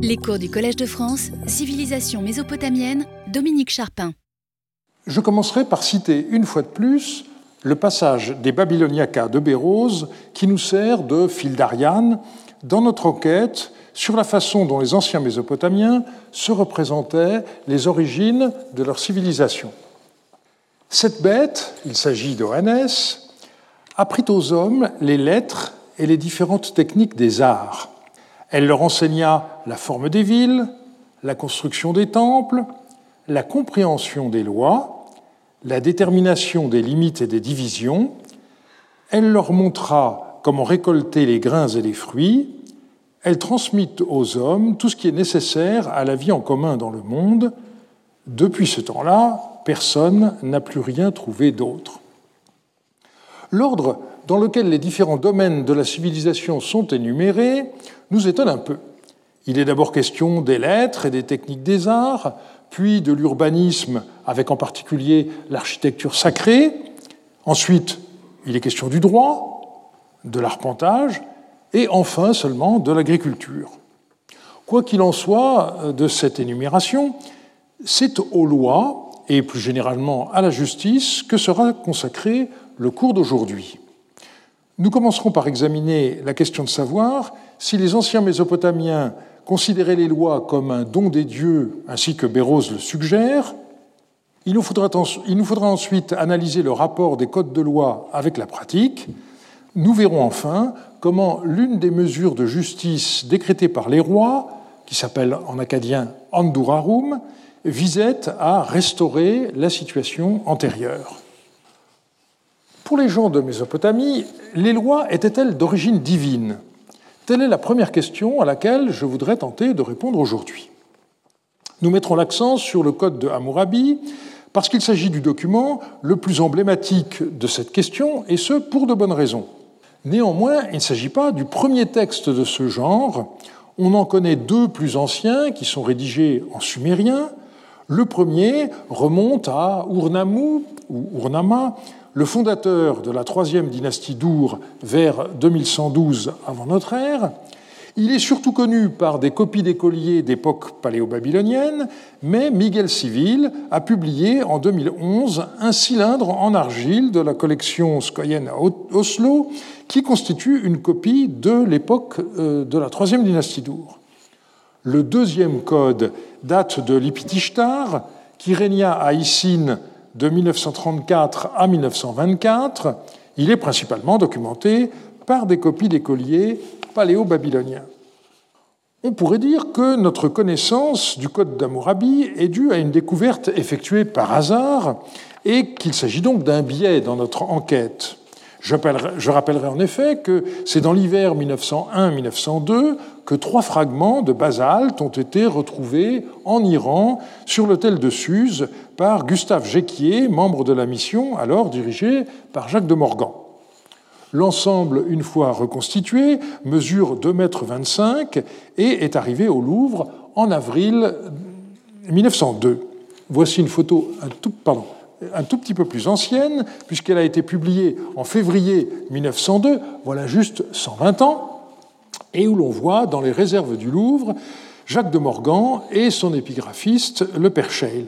Les cours du Collège de France, Civilisation mésopotamienne, Dominique Charpin. Je commencerai par citer une fois de plus le passage des Babyloniacas de Bérose qui nous sert de fil d'Ariane dans notre enquête sur la façon dont les anciens Mésopotamiens se représentaient les origines de leur civilisation. Cette bête, il s'agit d'Oanès, apprit aux hommes les lettres et les différentes techniques des arts. Elle leur enseigna la forme des villes, la construction des temples, la compréhension des lois, la détermination des limites et des divisions. Elle leur montra comment récolter les grains et les fruits. Elle transmit aux hommes tout ce qui est nécessaire à la vie en commun dans le monde. Depuis ce temps-là, personne n'a plus rien trouvé d'autre. L'ordre dans lequel les différents domaines de la civilisation sont énumérés nous étonne un peu. Il est d'abord question des lettres et des techniques des arts, puis de l'urbanisme, avec en particulier l'architecture sacrée. Ensuite, il est question du droit, de l'arpentage, et enfin seulement de l'agriculture. Quoi qu'il en soit de cette énumération, c'est aux lois, et plus généralement à la justice, que sera consacré le cours d'aujourd'hui. Nous commencerons par examiner la question de savoir si les anciens Mésopotamiens considéraient les lois comme un don des dieux, ainsi que Bérose le suggère. Il nous, faudra, il nous faudra ensuite analyser le rapport des codes de loi avec la pratique. Nous verrons enfin comment l'une des mesures de justice décrétées par les rois, qui s'appelle en acadien Andurarum, visait à restaurer la situation antérieure. Pour les gens de Mésopotamie, les lois étaient-elles d'origine divine? Telle est la première question à laquelle je voudrais tenter de répondre aujourd'hui. Nous mettrons l'accent sur le Code de Hammurabi parce qu'il s'agit du document le plus emblématique de cette question, et ce pour de bonnes raisons. Néanmoins, il ne s'agit pas du premier texte de ce genre. On en connaît deux plus anciens qui sont rédigés en sumérien. Le premier remonte à Urnamu ou Urnama, le fondateur de la troisième dynastie d'Our vers 2112 avant notre ère. Il est surtout connu par des copies d'écoliers d'époque paléo-babylonienne, mais Miguel Civil a publié en 2011 un cylindre en argile de la collection Skoyen à Oslo qui constitue une copie de l'époque euh, de la troisième dynastie d'Our. Le deuxième code date de l'Ipitishtar, qui régna à Issine de 1934 à 1924, il est principalement documenté par des copies d'écoliers paléo-babyloniens. On pourrait dire que notre connaissance du code d'Amourabi est due à une découverte effectuée par hasard et qu'il s'agit donc d'un biais dans notre enquête. Je rappellerai en effet que c'est dans l'hiver 1901-1902 que trois fragments de basalte ont été retrouvés en Iran sur l'hôtel de Suse par Gustave Géquier, membre de la mission alors dirigée par Jacques de Morgan. L'ensemble, une fois reconstitué, mesure 2,25 m et est arrivé au Louvre en avril 1902. Voici une photo, un tout, un tout petit peu plus ancienne, puisqu'elle a été publiée en février 1902, voilà juste 120 ans, et où l'on voit dans les réserves du Louvre Jacques de Morgan et son épigraphiste, le Père Scheil.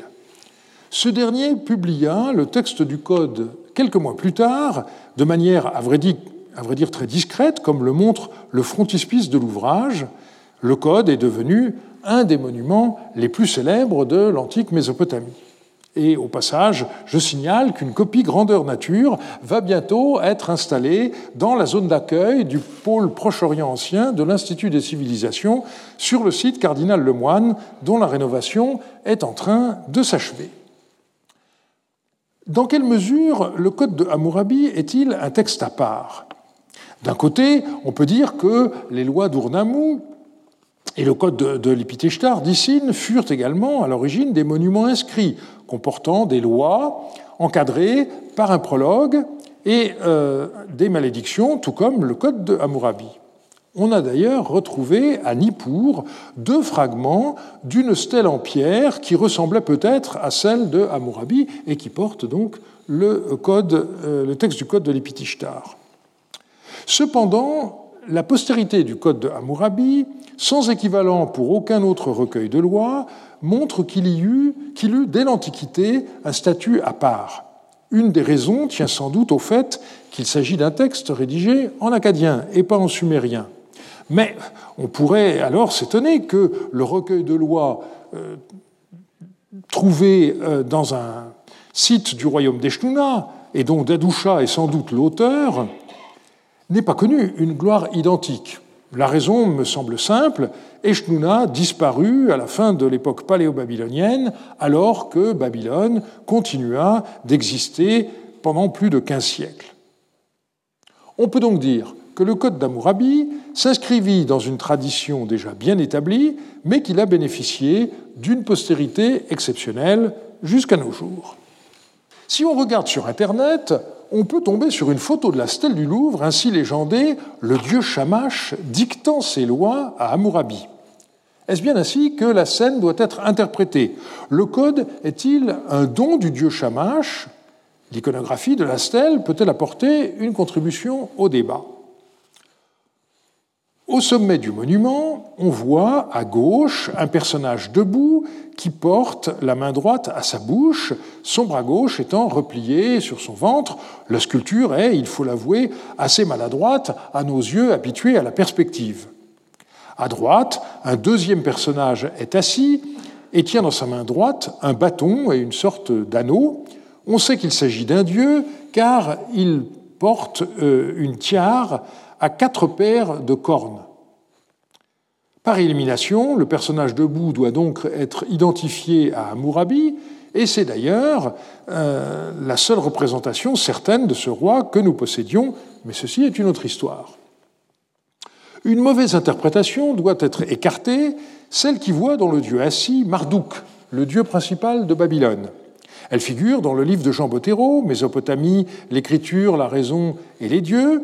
Ce dernier publia le texte du Code quelques mois plus tard, de manière, à vrai dire, à vrai dire très discrète, comme le montre le frontispice de l'ouvrage. Le Code est devenu un des monuments les plus célèbres de l'antique Mésopotamie. Et au passage, je signale qu'une copie grandeur nature va bientôt être installée dans la zone d'accueil du pôle Proche-Orient ancien de l'Institut des civilisations sur le site Cardinal Lemoine, dont la rénovation est en train de s'achever. Dans quelle mesure le Code de Hammurabi est-il un texte à part? D'un côté, on peut dire que les lois d'Urnamu et le code de, de d'Issine furent également à l'origine des monuments inscrits comportant des lois encadrées par un prologue et euh, des malédictions, tout comme le code de Hammurabi. On a d'ailleurs retrouvé à Nippur deux fragments d'une stèle en pierre qui ressemblait peut-être à celle de Hammurabi et qui porte donc le, euh, le texte du code de l'Ipitishtar. Cependant, la postérité du Code de Hammurabi, sans équivalent pour aucun autre recueil de lois, montre qu'il y eut, dès l'Antiquité un statut à part. Une des raisons tient sans doute au fait qu'il s'agit d'un texte rédigé en acadien et pas en sumérien. Mais on pourrait alors s'étonner que le recueil de lois euh, trouvé euh, dans un site du royaume d'Eshnuna, et dont Dadoucha est sans doute l'auteur, n'ait pas connu une gloire identique. La raison me semble simple, Eshnuna disparut à la fin de l'époque paléo-babylonienne, alors que Babylone continua d'exister pendant plus de 15 siècles. On peut donc dire que le Code d'Amourabi s'inscrivit dans une tradition déjà bien établie, mais qu'il a bénéficié d'une postérité exceptionnelle jusqu'à nos jours. Si on regarde sur Internet, on peut tomber sur une photo de la stèle du Louvre, ainsi légendée Le dieu Shamash dictant ses lois à Hammurabi. Est-ce bien ainsi que la scène doit être interprétée? Le code est-il un don du dieu Shamash? L'iconographie de la stèle peut-elle apporter une contribution au débat? Au sommet du monument, on voit à gauche un personnage debout qui porte la main droite à sa bouche, son bras gauche étant replié sur son ventre. La sculpture est, il faut l'avouer, assez maladroite à nos yeux habitués à la perspective. À droite, un deuxième personnage est assis et tient dans sa main droite un bâton et une sorte d'anneau. On sait qu'il s'agit d'un dieu car il porte euh, une tiare à quatre paires de cornes. Par élimination, le personnage debout doit donc être identifié à Hammurabi, et c'est d'ailleurs euh, la seule représentation certaine de ce roi que nous possédions, mais ceci est une autre histoire. Une mauvaise interprétation doit être écartée, celle qui voit dans le dieu assis Marduk, le dieu principal de Babylone. Elle figure dans le livre de Jean Bottero, Mésopotamie, l'écriture, la raison et les dieux,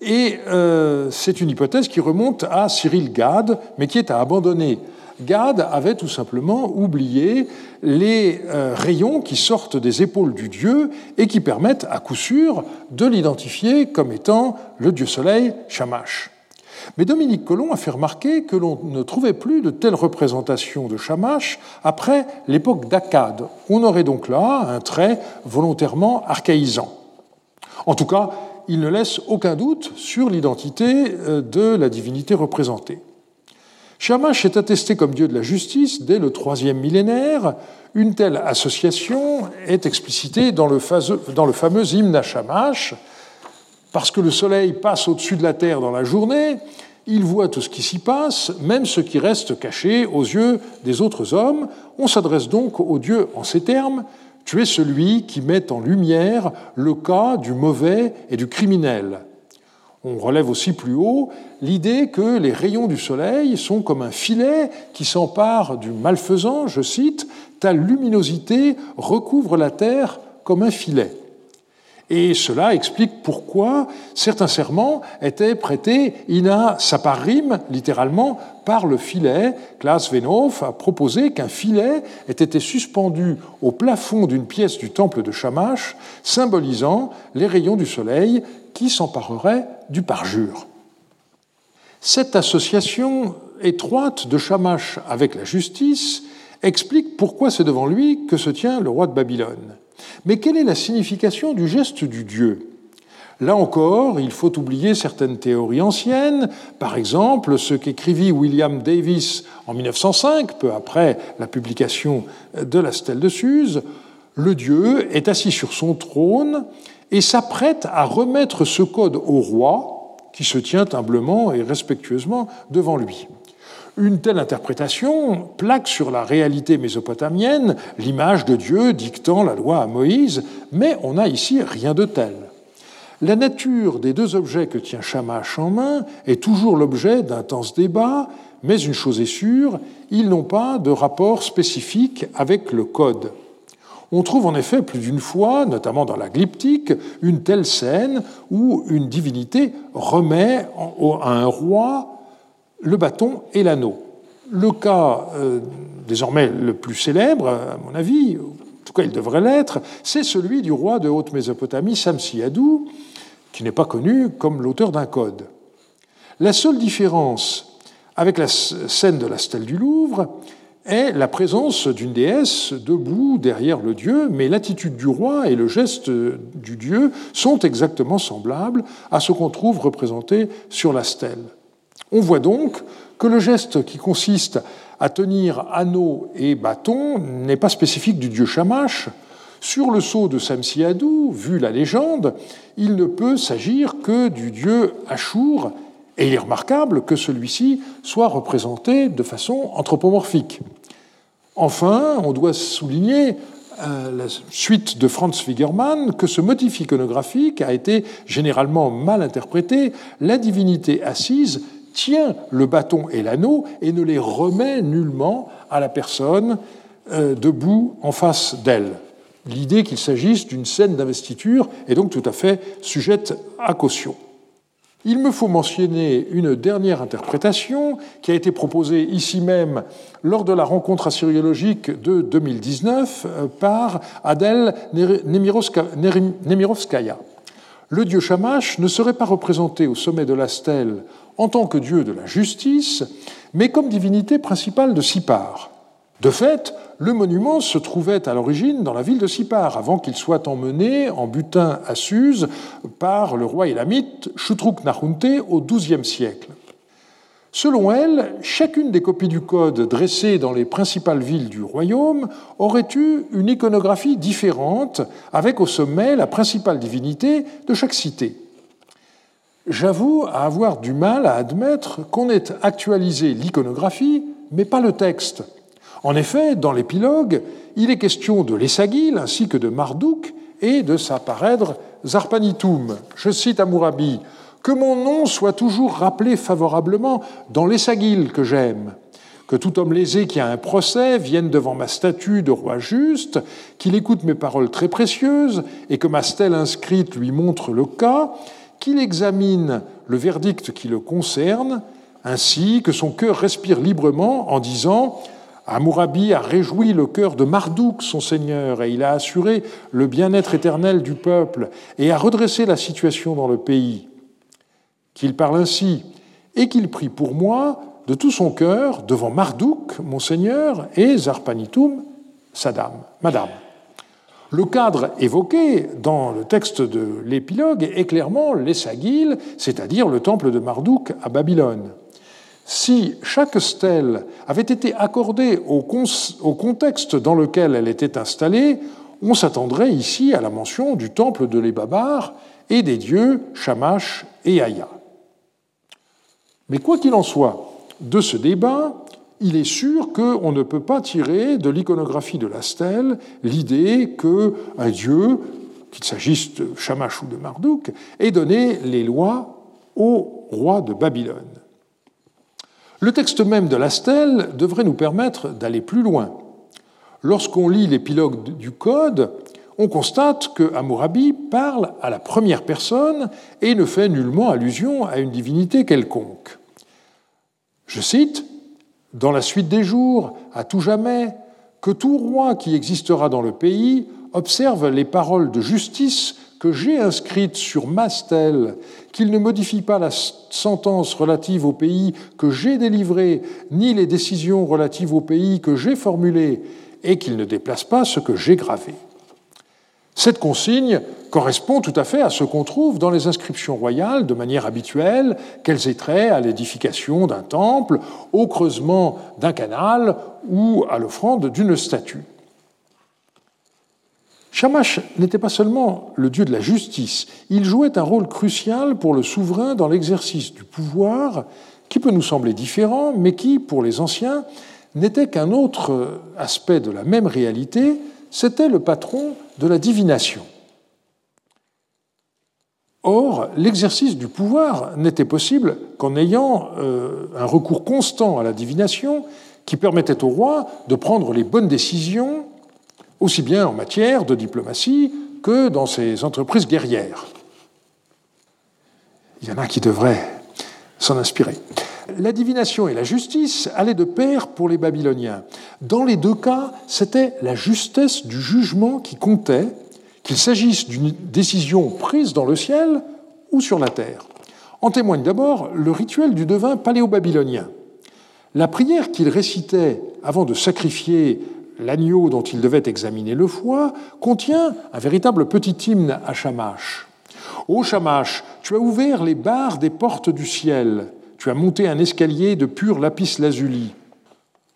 et euh, c'est une hypothèse qui remonte à Cyril Gade, mais qui est à abandonner. Gade avait tout simplement oublié les euh, rayons qui sortent des épaules du dieu et qui permettent à coup sûr de l'identifier comme étant le dieu soleil Shamash. Mais Dominique Colomb a fait remarquer que l'on ne trouvait plus de telles représentations de Shamash après l'époque d'Akkad. On aurait donc là un trait volontairement archaïsant. En tout cas, il ne laisse aucun doute sur l'identité euh, de la divinité représentée. Shamash est attesté comme dieu de la justice dès le troisième millénaire. Une telle association est explicitée dans le, fameux hymne à Shamash. Parce que le soleil passe au-dessus de la terre dans la journée, il voit tout ce qui s'y passe, même ce qui reste caché aux yeux des autres hommes. On s'adresse donc au Dieu en ces termes tu es celui qui met en lumière le cas du mauvais et du criminel. On relève aussi plus haut l'idée que les rayons du soleil sont comme un filet qui s'empare du malfaisant, je cite, ta luminosité recouvre la terre comme un filet. Et cela explique pourquoi certains serments étaient prêtés ina saparim, littéralement, par le filet. Klaas Venhoff a proposé qu'un filet ait été suspendu au plafond d'une pièce du temple de Shamash, symbolisant les rayons du soleil qui s'empareraient du parjure. Cette association étroite de Shamash avec la justice explique pourquoi c'est devant lui que se tient le roi de Babylone. Mais quelle est la signification du geste du Dieu? Là encore, il faut oublier certaines théories anciennes, par exemple ce qu'écrivit William Davis en 1905, peu après la publication de la Stèle de Suse. Le Dieu est assis sur son trône et s'apprête à remettre ce code au roi, qui se tient humblement et respectueusement devant lui. Une telle interprétation plaque sur la réalité mésopotamienne l'image de Dieu dictant la loi à Moïse, mais on n'a ici rien de tel. La nature des deux objets que tient Shamash en main est toujours l'objet d'intenses débats, mais une chose est sûre, ils n'ont pas de rapport spécifique avec le code. On trouve en effet plus d'une fois, notamment dans la glyptique, une telle scène où une divinité remet à un roi le bâton et l'anneau. Le cas euh, désormais le plus célèbre, à mon avis, en tout cas il devrait l'être, c'est celui du roi de Haute-Mésopotamie, Samsiadou, qui n'est pas connu comme l'auteur d'un code. La seule différence avec la scène de la stèle du Louvre est la présence d'une déesse debout derrière le dieu, mais l'attitude du roi et le geste du dieu sont exactement semblables à ce qu'on trouve représenté sur la stèle. On voit donc que le geste qui consiste à tenir anneau et bâton n'est pas spécifique du dieu Shamash. Sur le sceau de Samsiadou, vu la légende, il ne peut s'agir que du dieu Ashur, et il est remarquable que celui-ci soit représenté de façon anthropomorphique. Enfin, on doit souligner euh, la suite de Franz Wigermann que ce motif iconographique a été généralement mal interprété. La divinité assise tient le bâton et l'anneau et ne les remet nullement à la personne euh, debout en face d'elle. L'idée qu'il s'agisse d'une scène d'investiture est donc tout à fait sujette à caution. Il me faut mentionner une dernière interprétation qui a été proposée ici même lors de la rencontre assyriologique de 2019 euh, par Adèle Nemirovskaya. Le dieu Shamash ne serait pas représenté au sommet de la stèle en tant que dieu de la justice, mais comme divinité principale de Sipar. De fait, le monument se trouvait à l'origine dans la ville de Sipar, avant qu'il soit emmené en butin à Suse par le roi élamite Shutruk Nahunte au XIIe siècle. Selon elle, chacune des copies du code dressées dans les principales villes du royaume aurait eu une iconographie différente, avec au sommet la principale divinité de chaque cité. J'avoue avoir du mal à admettre qu'on ait actualisé l'iconographie, mais pas le texte. En effet, dans l'épilogue, il est question de l'Essagil ainsi que de Marduk et de sa parèdre Zarpanitum. Je cite Amourabi Que mon nom soit toujours rappelé favorablement dans l'Essagil que j'aime. Que tout homme lésé qui a un procès vienne devant ma statue de roi juste, qu'il écoute mes paroles très précieuses et que ma stèle inscrite lui montre le cas, qu'il examine le verdict qui le concerne, ainsi que son cœur respire librement en disant Amourabi a réjoui le cœur de Marduk, son seigneur, et il a assuré le bien-être éternel du peuple et a redressé la situation dans le pays. Qu'il parle ainsi et qu'il prie pour moi de tout son cœur devant Marduk, mon seigneur, et Zarpanitum, sa dame, madame. Le cadre évoqué dans le texte de l'épilogue est clairement l'Essagil, c'est-à-dire le temple de Marduk à Babylone. Si chaque stèle avait été accordée au, contexte dans lequel elle était installée, on s'attendrait ici à la mention du temple de l'Ebabar et des dieux Shamash et Aya. Mais quoi qu'il en soit, de ce débat, il est sûr qu'on ne peut pas tirer de l'iconographie de la stèle l'idée qu'un dieu, qu'il s'agisse de Shamash ou de Marduk, ait donné les lois au roi de Babylone. Le texte même de la stèle devrait nous permettre d'aller plus loin. Lorsqu'on lit l'épilogue du Code, on constate que Hammurabi parle à la première personne et ne fait nullement allusion à une divinité quelconque. Je cite Dans la suite des jours, à tout jamais, que tout roi qui existera dans le pays observe les paroles de justice que j'ai inscrite sur ma stèle, qu'il ne modifie pas la sentence relative au pays que j'ai délivré, ni les décisions relatives au pays que j'ai formulées, et qu'il ne déplace pas ce que j'ai gravé. Cette consigne correspond tout à fait à ce qu'on trouve dans les inscriptions royales de manière habituelle, qu'elles aient trait à l'édification d'un temple, au creusement d'un canal ou à l'offrande d'une statue. Shamash n'était pas seulement le dieu de la justice, il jouait un rôle crucial pour le souverain dans l'exercice du pouvoir qui peut nous sembler différent, mais qui, pour les anciens, n'était qu'un autre aspect de la même réalité, c'était le patron de la divination. Or, l'exercice du pouvoir n'était possible qu'en ayant euh, un recours constant à la divination qui permettait au roi de prendre les bonnes décisions aussi bien en matière de diplomatie que dans ses entreprises guerrières. Il y en a qui devraient s'en inspirer. La divination et la justice allaient de pair pour les Babyloniens. Dans les deux cas, c'était la justesse du jugement qui comptait, qu'il s'agisse d'une décision prise dans le ciel ou sur la terre. En témoigne d'abord le rituel du devin paléo-babylonien. La prière qu'il récitait avant de sacrifier l'agneau dont il devait examiner le foie contient un véritable petit hymne à Shamash. Ô Shamash, tu as ouvert les barres des portes du ciel, tu as monté un escalier de pur lapis lazuli.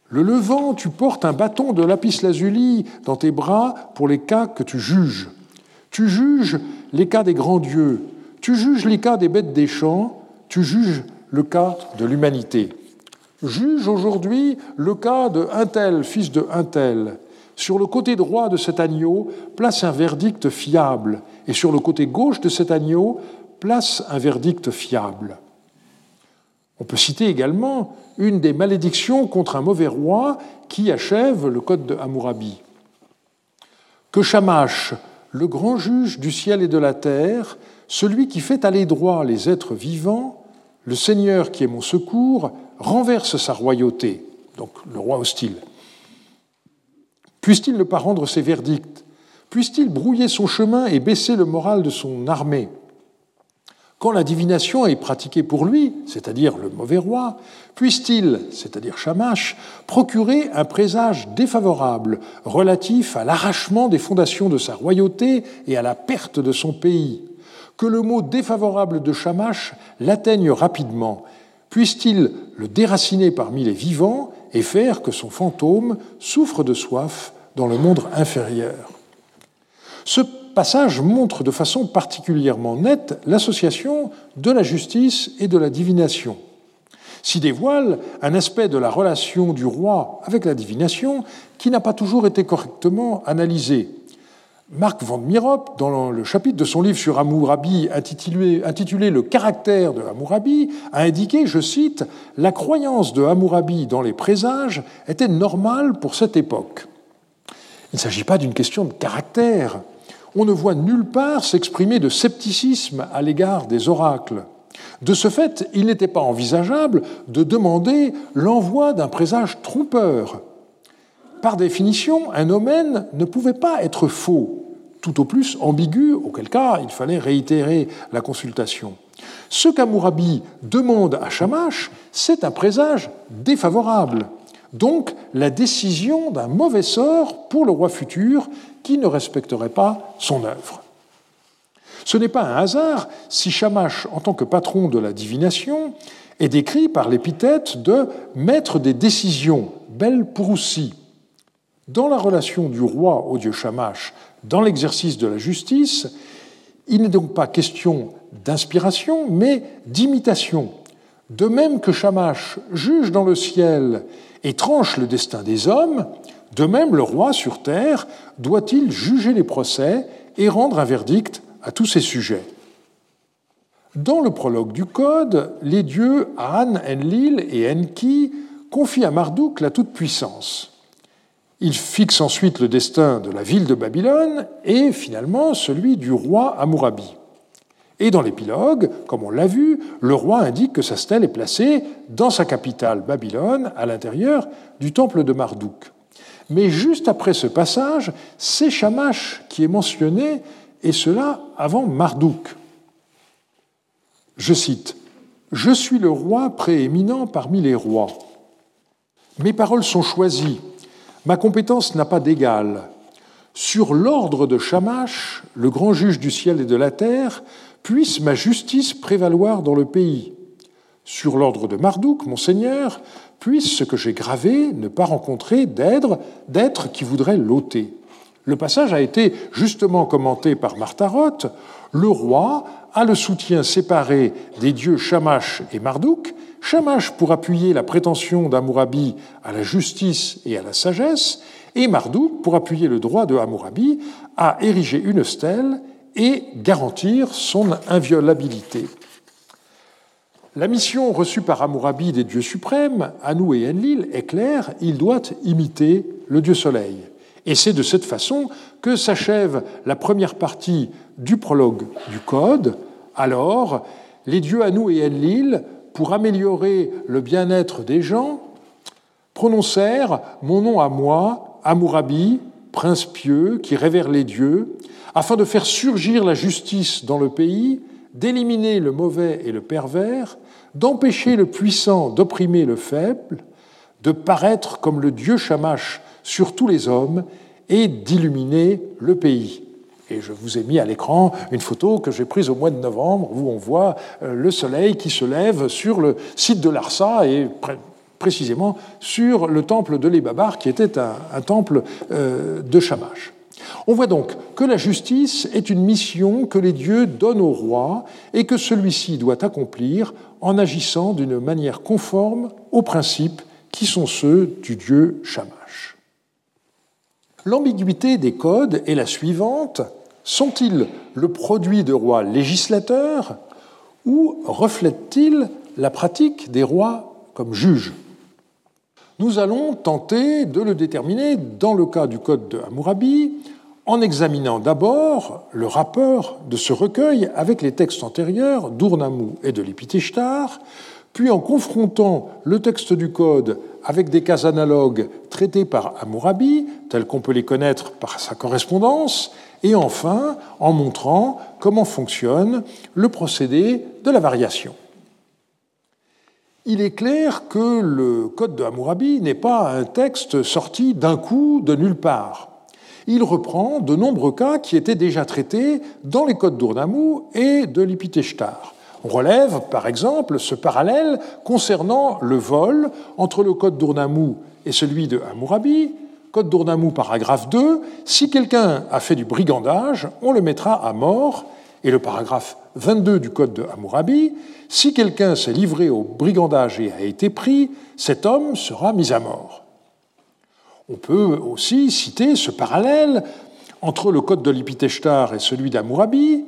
Le levant, tu portes un bâton de lapis lazuli dans tes bras pour les cas que tu juges. Tu juges les cas des grands dieux, tu juges les cas des bêtes des champs, tu juges le cas de l'humanité. Juge aujourd'hui le cas de un tel, fils de un tel. Sur le côté droit de cet agneau, place un verdict fiable, et sur le côté gauche de cet agneau, place un verdict fiable. On peut citer également une des malédictions contre un mauvais roi qui achève le code de Hammurabi. Que Shamash, le grand juge du ciel et de la terre, celui qui fait aller droit les êtres vivants, le Seigneur qui est mon secours, renverse sa royauté, donc le roi hostile. Puisse-t-il ne pas rendre ses verdicts? Puisse-t-il brouiller son chemin et baisser le moral de son armée? Quand la divination est pratiquée pour lui, c'est-à-dire le mauvais roi, puisse-t-il, c'est-à-dire Shamash, procurer un présage défavorable relatif à l'arrachement des fondations de sa royauté et à la perte de son pays? Que le mot défavorable de Shamash l'atteigne rapidement. Puisse-t-il le déraciner parmi les vivants et faire que son fantôme souffre de soif dans le monde inférieur? Passage montre de façon particulièrement nette l'association de la justice et de la divination. S'y dévoile un aspect de la relation du roi avec la divination qui n'a pas toujours été correctement analysé. Marc Van Mirop, dans le chapitre de son livre sur Hammurabi intitulé, intitulé Le caractère de Hammurabi, a indiqué, je cite, La croyance de Hammurabi dans les présages était normale pour cette époque. Il ne s'agit pas d'une question de caractère, on ne voit nulle part s'exprimer de scepticisme à l'égard des oracles. De ce fait, il n'était pas envisageable de demander l'envoi d'un présage trompeur. Par définition, un omen ne pouvait pas être faux, tout au plus ambigu, auquel cas il fallait réitérer la consultation. Ce qu'Amourabi demande à Shamash, c'est un présage défavorable, donc la décision d'un mauvais sort pour le roi futur qui ne respecterait pas son œuvre. Ce n'est pas un hasard si Shamash, en tant que patron de la divination, est décrit par l'épithète de maître des décisions, Bel Pourussi. Dans la relation du roi au dieu Shamash, dans l'exercice de la justice, il n'est donc pas question d'inspiration, mais d'imitation. De même que Shamash juge dans le ciel et tranche le destin des hommes, de même, le roi sur terre doit-il juger les procès et rendre un verdict à tous ses sujets? Dans le prologue du Code, les dieux An, Enlil et Enki confient à Marduk la toute-puissance. Il fixe ensuite le destin de la ville de Babylone et finalement celui du roi Amurabi. Et dans l'épilogue, comme on l'a vu, le roi indique que sa stèle est placée dans sa capitale, Babylone, à l'intérieur du temple de Marduk. Mais juste après ce passage, c'est Shamash qui est mentionné, et cela avant Marduk. Je cite Je suis le roi prééminent parmi les rois. Mes paroles sont choisies, ma compétence n'a pas d'égal. Sur l'ordre de Shamash, le grand juge du ciel et de la terre, puisse ma justice prévaloir dans le pays. Sur l'ordre de Marduk, mon seigneur, puisse ce que j'ai gravé ne pas rencontrer d'être qui voudrait l'ôter. Le passage a été justement commenté par Martaroth. Le roi a le soutien séparé des dieux Shamash et Marduk, Shamash pour appuyer la prétention d'Amourabi à la justice et à la sagesse, et Marduk pour appuyer le droit de Hammurabi à ériger une stèle et garantir son inviolabilité. La mission reçue par Amourabi des dieux suprêmes, Anou et Enlil, est claire, il doit imiter le dieu soleil. Et c'est de cette façon que s'achève la première partie du prologue du Code. Alors, les dieux Anou et Enlil, pour améliorer le bien-être des gens, prononcèrent mon nom à moi, Amourabi, prince pieux qui révère les dieux, afin de faire surgir la justice dans le pays d'éliminer le mauvais et le pervers, d'empêcher le puissant d'opprimer le faible, de paraître comme le Dieu Shamash sur tous les hommes et d'illuminer le pays. Et je vous ai mis à l'écran une photo que j'ai prise au mois de novembre où on voit euh, le soleil qui se lève sur le site de Larsa et précisément sur le temple de l'Ebabar qui était un, temple euh, de Shamash. On voit donc que la justice est une mission que les dieux donnent au roi et que celui-ci doit accomplir en agissant d'une manière conforme aux principes qui sont ceux du dieu Shamash. L'ambiguïté des codes est la suivante. Sont-ils le produit de rois législateurs ou reflètent-ils la pratique des rois comme juges? Nous allons tenter de le déterminer dans le cas du code de Hammurabi en examinant d'abord le rapport de ce recueil avec les textes antérieurs d'Urnamou et de l'Épiteshtar, puis en confrontant le texte du Code avec des cas analogues traités par Hammurabi, tels qu'on peut les connaître par sa correspondance, et enfin en montrant comment fonctionne le procédé de la variation. Il est clair que le Code de Hammurabi n'est pas un texte sorti d'un coup de nulle part. Il reprend de nombreux cas qui étaient déjà traités dans les codes d'Urnamou et de l'Ipiteshtar. On relève, par exemple, ce parallèle concernant le vol entre le code d'Urnamou et celui de Hammurabi. Code d'Urnamou, paragraphe 2, si quelqu'un a fait du brigandage, on le mettra à mort. Et le paragraphe 22 du code de Hammurabi, si quelqu'un s'est livré au brigandage et a été pris, cet homme sera mis à mort. On peut aussi citer ce parallèle entre le code de l'Ipiteshtar et celui d'Hammurabi,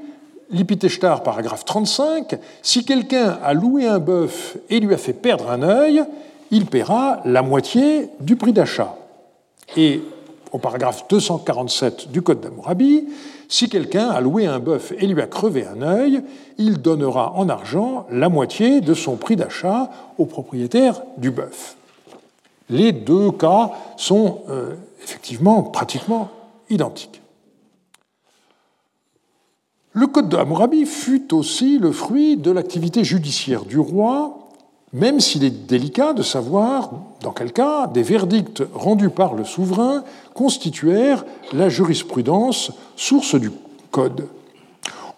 l'Ipiteshtar, paragraphe 35, si quelqu'un a loué un bœuf et lui a fait perdre un œil, il paiera la moitié du prix d'achat. Et au paragraphe 247 du Code d'Amourabi, si quelqu'un a loué un bœuf et lui a crevé un œil, il donnera en argent la moitié de son prix d'achat au propriétaire du bœuf. Les deux cas sont euh, effectivement pratiquement identiques. Le code de Hammurabi fut aussi le fruit de l'activité judiciaire du roi, même s'il est délicat de savoir dans quel cas des verdicts rendus par le souverain constituèrent la jurisprudence, source du code.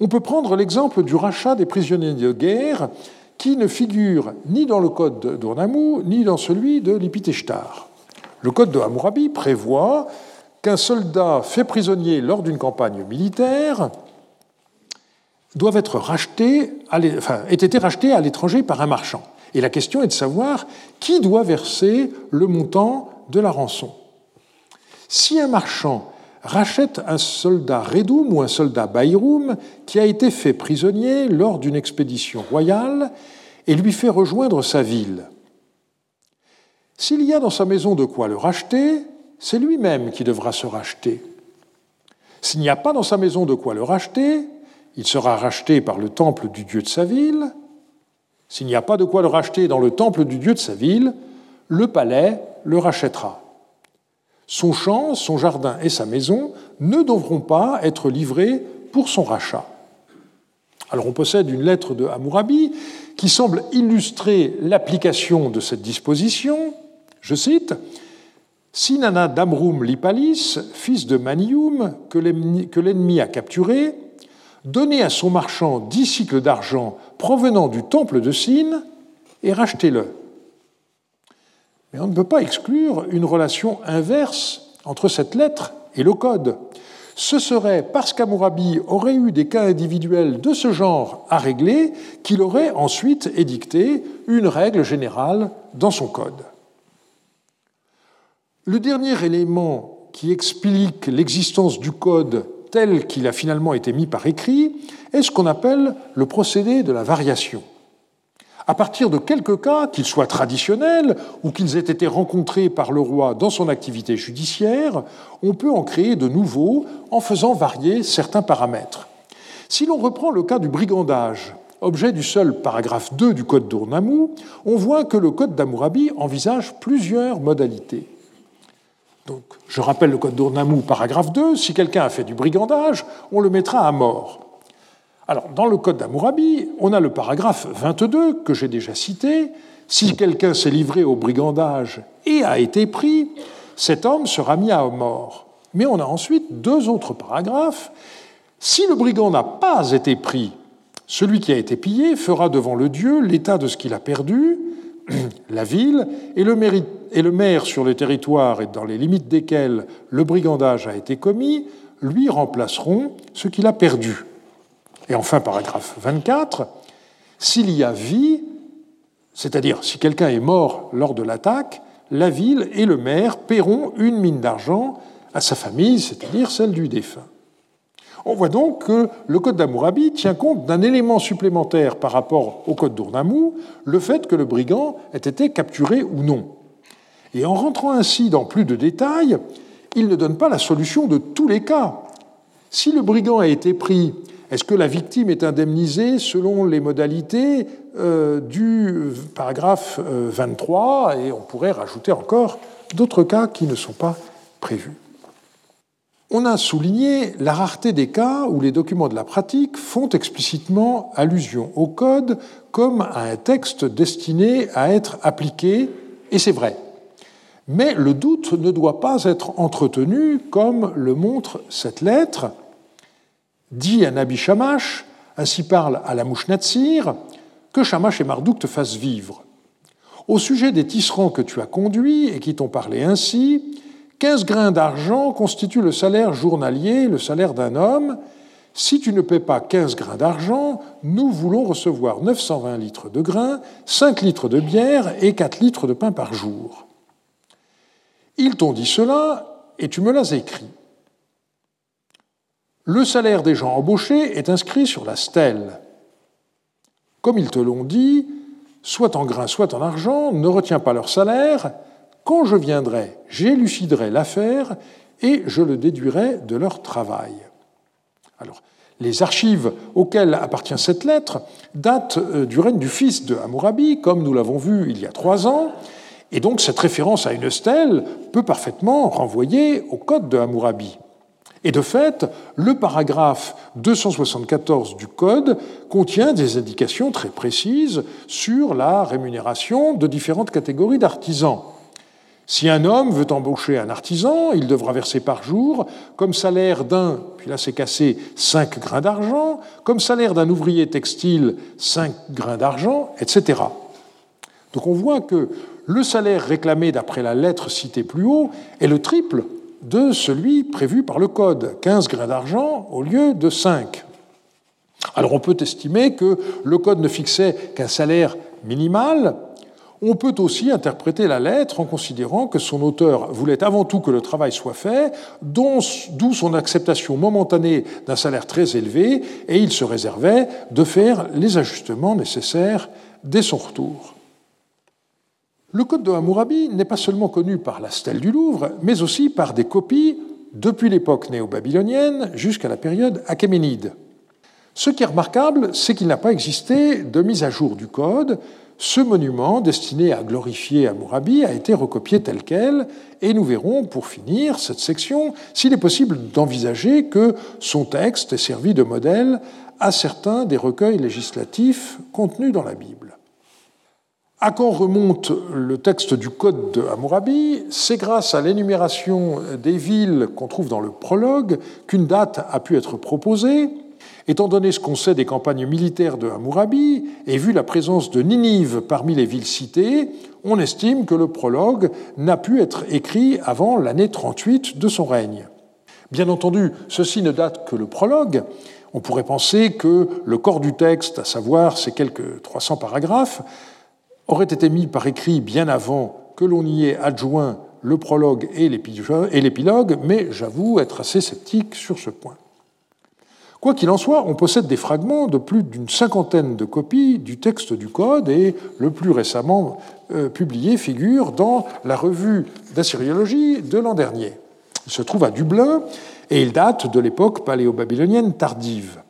On peut prendre l'exemple du rachat des prisonniers de guerre qui ne figure ni dans le code d'Urnamou ni dans celui de l'Ipiteshtar. Le code de Hammurabi prévoit qu'un soldat fait prisonnier lors d'une campagne militaire doivent être été rachetés à l'étranger par un marchand. Et la question est de savoir qui doit verser le montant de la rançon. Si un marchand rachète un soldat Redum ou un soldat Bayrum qui a été fait prisonnier lors d'une expédition royale et lui fait rejoindre sa ville, s'il y a dans sa maison de quoi le racheter, c'est lui-même qui devra se racheter. S'il n'y a pas dans sa maison de quoi le racheter, il sera racheté par le temple du dieu de sa ville. S'il n'y a pas de quoi le racheter dans le temple du dieu de sa ville, le palais le rachètera. Son champ, son jardin et sa maison ne devront pas être livrés pour son rachat. Alors on possède une lettre de Hammurabi qui semble illustrer l'application de cette disposition. Je cite Sinana d'Amrum Lipalis, fils de Manium, que l'ennemi a capturé, donnez à son marchand dix cycles d'argent provenant du temple de Sin et rachetez-le. Mais on ne peut pas exclure une relation inverse entre cette lettre et le code. Ce serait parce qu'Amourabi aurait eu des cas individuels de ce genre à régler qu'il aurait ensuite édicté une règle générale dans son code. Le dernier élément qui explique l'existence du code tel qu'il a finalement été mis par écrit est ce qu'on appelle le procédé de la variation. À partir de quelques cas, qu'ils soient traditionnels ou qu'ils aient été rencontrés par le roi dans son activité judiciaire, on peut en créer de nouveaux en faisant varier certains paramètres. Si l'on reprend le cas du brigandage, objet du seul paragraphe 2 du Code d'Urnamou, on voit que le Code d'Amourabi envisage plusieurs modalités. Je rappelle le code d'Urnamou, paragraphe 2, si quelqu'un a fait du brigandage, on le mettra à mort. Alors, dans le code d'Amourabi, on a le paragraphe 22 que j'ai déjà cité. Si quelqu'un s'est livré au brigandage et a été pris, cet homme sera mis à mort. Mais on a ensuite deux autres paragraphes. Si le brigand n'a pas été pris, celui qui a été pillé fera devant le Dieu l'état de ce qu'il a perdu, la ville, et le, maire sur le territoire et dans les limites desquelles le brigandage a été commis, lui remplaceront ce qu'il a perdu. Et enfin, paragraphe 24, s'il y a vie, c'est-à-dire si quelqu'un est mort lors de l'attaque, la ville et le maire paieront une mine d'argent à sa famille, c'est-à-dire celle du défunt. On voit donc que le code d'Amourabi tient compte d'un élément supplémentaire par rapport au code d'Ournamou, le fait que le brigand ait été capturé ou non. Et en rentrant ainsi dans plus de détails, il ne donne pas la solution de tous les cas. Si le brigand a été pris, est-ce que la victime est indemnisée selon les modalités euh, du paragraphe 23 euh, Et on pourrait rajouter encore d'autres cas qui ne sont pas prévus. On a souligné la rareté des cas où les documents de la pratique font explicitement allusion au code comme à un texte destiné à être appliqué, et c'est vrai. Mais le doute ne doit pas être entretenu comme le montre cette lettre. Dit à Nabi Shamash, ainsi parle à la mouche Natsir, que Shamash et Marduk te fassent vivre. Au sujet des tisserands que tu as conduits et qui t'ont parlé ainsi, 15 grains d'argent constituent le salaire journalier, le salaire d'un homme. Si tu ne paies pas 15 grains d'argent, nous voulons recevoir 920 litres de grains, 5 litres de bière et 4 litres de pain par jour. Ils t'ont dit cela et tu me l'as écrit. Le salaire des gens embauchés est inscrit sur la stèle. Comme ils te l'ont dit, soit en grains, soit en argent, ne retiens pas leur salaire, quand je viendrai, j'éluciderai l'affaire et je le déduirai de leur travail. Alors, les archives auxquelles appartient cette lettre datent euh, du règne du fils de Hammurabi, comme nous l'avons vu il y a trois ans, et donc cette référence à une stèle peut parfaitement renvoyer au code de Hammurabi. Et de fait, le paragraphe 274 du Code contient des indications très précises sur la rémunération de différentes catégories d'artisans. Si un homme veut embaucher un artisan, il devra verser par jour, comme salaire d'un, puis là c'est cassé, 5 grains d'argent, comme salaire d'un ouvrier textile, 5 grains d'argent, etc. Donc on voit que le salaire réclamé d'après la lettre citée plus haut est le triple de celui prévu par le Code, 15 grains d'argent au lieu de 5. Alors on peut estimer que le Code ne fixait qu'un salaire minimal, on peut aussi interpréter la lettre en considérant que son auteur voulait avant tout que le travail soit fait, d'où son acceptation momentanée d'un salaire très élevé, et il se réservait de faire les ajustements nécessaires dès son retour. Le Code de Hammurabi n'est pas seulement connu par la stèle du Louvre, mais aussi par des copies depuis l'époque néo-babylonienne jusqu'à la période achéménide. Ce qui est remarquable, c'est qu'il n'a pas existé de mise à jour du Code, ce monument, destiné à glorifier Hammurabi, a été recopié tel quel, et nous verrons, pour finir cette section, s'il est possible d'envisager que son texte ait servi de modèle à certains des recueils législatifs contenus dans la Bible. À quand remonte le texte du Code de Hammurabi? C'est grâce à l'énumération des villes qu'on trouve dans le prologue qu'une date a pu être proposée, Étant donné ce qu'on sait des campagnes militaires de Hammurabi et vu la présence de Ninive parmi les villes citées, on estime que le prologue n'a pu être écrit avant l'année 38 de son règne. Bien entendu, ceci ne date que le prologue. On pourrait penser que le corps du texte, à savoir ces quelques 300 paragraphes, aurait été mis par écrit bien avant que l'on y ait adjoint le prologue et l'épilogue, mais j'avoue être assez sceptique sur ce point. Quoi qu'il en soit, on possède des fragments de plus d'une cinquantaine de copies du texte du Code et le plus récemment euh, publié figure dans la revue d'assyriologie de l'an dernier. Il se trouve à Dublin et il date de l'époque paléo-babylonienne tardive.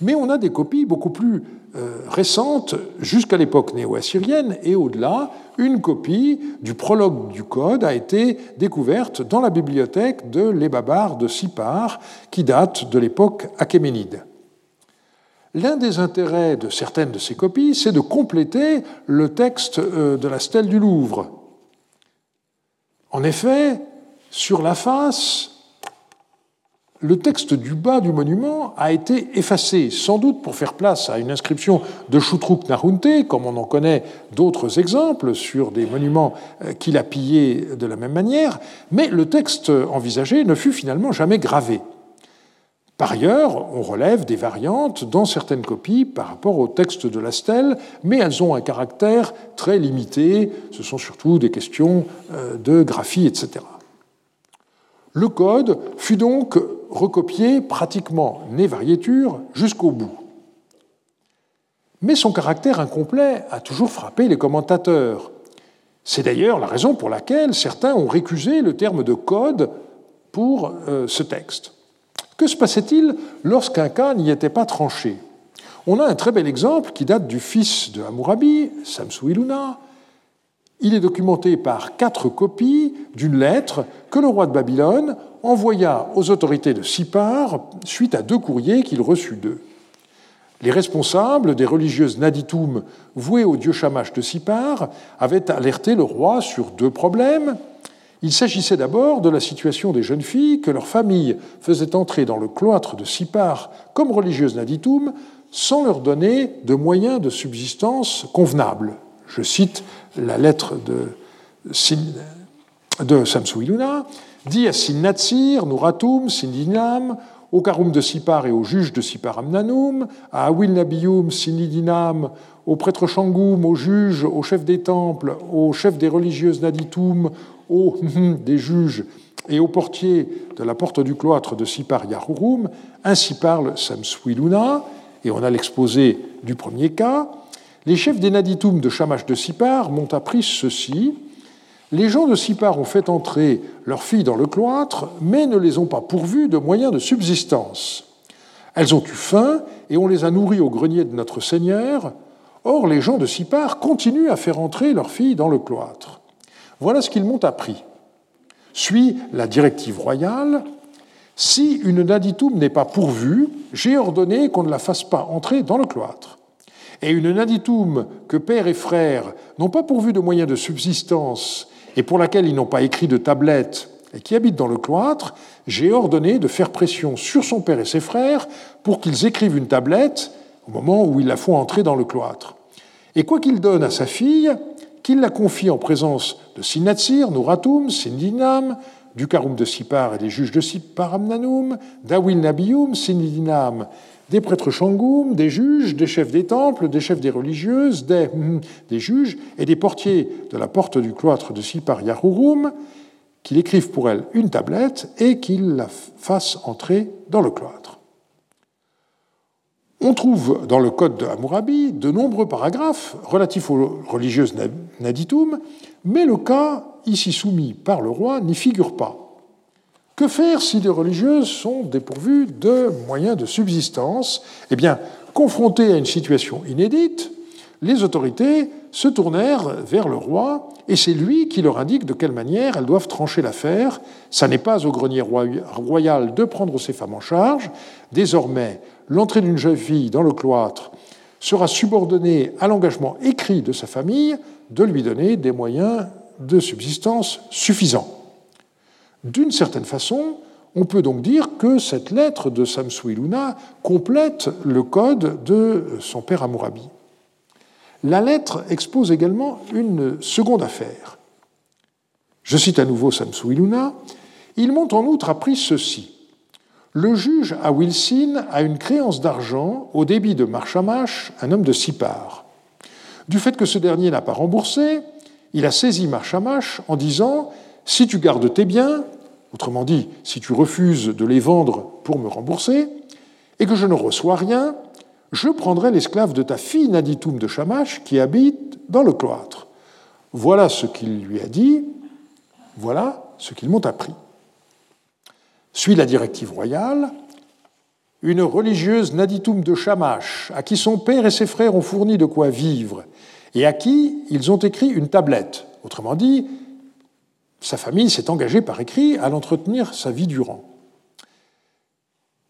Mais on a des copies beaucoup plus euh, récentes, jusqu'à l'époque néo-assyrienne et au-delà. Une copie du prologue du Code a été découverte dans la bibliothèque de l'Ebabar de Sipar, qui date de l'époque achéménide. L'un des intérêts de certaines de ces copies, c'est de compléter le texte euh, de la stèle du Louvre. En effet, sur la face, le texte du bas du monument a été effacé, sans doute pour faire place à une inscription de Shutruk Nahunte, comme on en connaît d'autres exemples sur des monuments euh, qu'il a pillés de la même manière, mais le texte envisagé ne fut finalement jamais gravé. Par ailleurs, on relève des variantes dans certaines copies par rapport au texte de la stèle, mais elles ont un caractère très limité, ce sont surtout des questions euh, de graphie, etc. Le code fut donc recopié pratiquement né variéture jusqu'au bout. Mais son caractère incomplet a toujours frappé les commentateurs. C'est d'ailleurs la raison pour laquelle certains ont récusé le terme de code pour euh, ce texte. Que se passait-il lorsqu'un cas n'y était pas tranché? On a un très bel exemple qui date du fils de Hammurabi, Samsu Iluna, il est documenté par quatre copies d'une lettre que le roi de Babylone envoya aux autorités de Sipar suite à deux courriers qu'il reçut d'eux. Les responsables des religieuses Naditum vouées au dieu Shamash de Sipar avaient alerté le roi sur deux problèmes. Il s'agissait d'abord de la situation des jeunes filles que leur famille faisait entrer dans le cloître de Sipar comme religieuses Naditum sans leur donner de moyens de subsistance convenables. Je cite la lettre de, de Samsu Iluna, dit à Sinnatsir, Nuratum, Sindinam, au Karum de Sipar et au juge de Sipar Amnanum, à Awil Nabiyum, Sinidinam, au prêtre Shangoum, au juge, au chef des temples, au chef des religieuses Naditum, au des juges et au portier de la porte du cloître de Sipar Yahurum, ainsi parle Samsuiluna, et on a l'exposé du premier cas. Les chefs des Naditum de Shamash de Sipar m'ont appris ceci. Les gens de Sipar ont fait entrer leurs filles dans le cloître, mais ne les ont pas pourvues de moyens de subsistance. Elles ont eu faim et on les a nourries au grenier de notre Seigneur. Or, les gens de Sipar continuent à faire entrer leurs filles dans le cloître. Voilà ce qu'ils m'ont appris. Suit la directive royale. Si une naditum n'est pas pourvue, j'ai ordonné qu'on ne la fasse pas entrer dans le cloître et une naditum que père et frère n'ont pas pourvu de moyens de subsistance et pour laquelle ils n'ont pas écrit de tablette et qui habite dans le cloître, j'ai ordonné de faire pression sur son père et ses frères pour qu'ils écrivent une tablette au moment où ils la font entrer dans le cloître. Et quoi qu'il donne à sa fille, qu'il la confie en présence de Sinatsir, Nouratum, Sindinam, du Karum de Sipar et des juges de Sipar Amnanum, d'Awil Nabium, Sindinam des prêtres Shangoum, des juges, des chefs des temples, des chefs des religieuses, des, hum, des juges et des portiers de la porte du cloître de Sipar Yahurum, qu'il écrive pour elle une tablette et qu'il la fasse entrer dans le cloître. On trouve dans le code de Hammurabi de nombreux paragraphes relatifs aux religieuses Naditum, mais le cas ici soumis par le roi n'y figure pas. Que faire si les religieuses sont dépourvues de moyens de subsistance? Eh bien, confrontées à une situation inédite, les autorités se tournèrent vers le roi et c'est lui qui leur indique de quelle manière elles doivent trancher l'affaire. Ça n'est pas au grenier royal de prendre ces femmes en charge. Désormais, l'entrée d'une jeune fille dans le cloître sera subordonnée à l'engagement écrit de sa famille de lui donner des moyens de subsistance suffisants. D'une certaine façon, on peut donc dire que cette lettre de Samsu Iluna complète le code de son père Amurabi. La lettre expose également une seconde affaire. Je cite à nouveau Samsu Iluna. Ils m'ont en outre appris ceci. Le juge à Wilson a une créance d'argent au débit de Marchamash, un homme de Sipar. Du fait que ce dernier n'a pas remboursé, il a saisi Marchamash en disant si tu gardes tes biens, autrement dit, si tu refuses de les vendre pour me rembourser, et que je ne reçois rien, je prendrai l'esclave de ta fille Naditum de Shamash qui habite dans le cloître. Voilà ce qu'il lui a dit, voilà ce qu'ils m'ont appris. Suit la directive royale, une religieuse Naditum de Shamash, à qui son père et ses frères ont fourni de quoi vivre, et à qui ils ont écrit une tablette, autrement dit, sa famille s'est engagée par écrit à l'entretenir sa vie durant.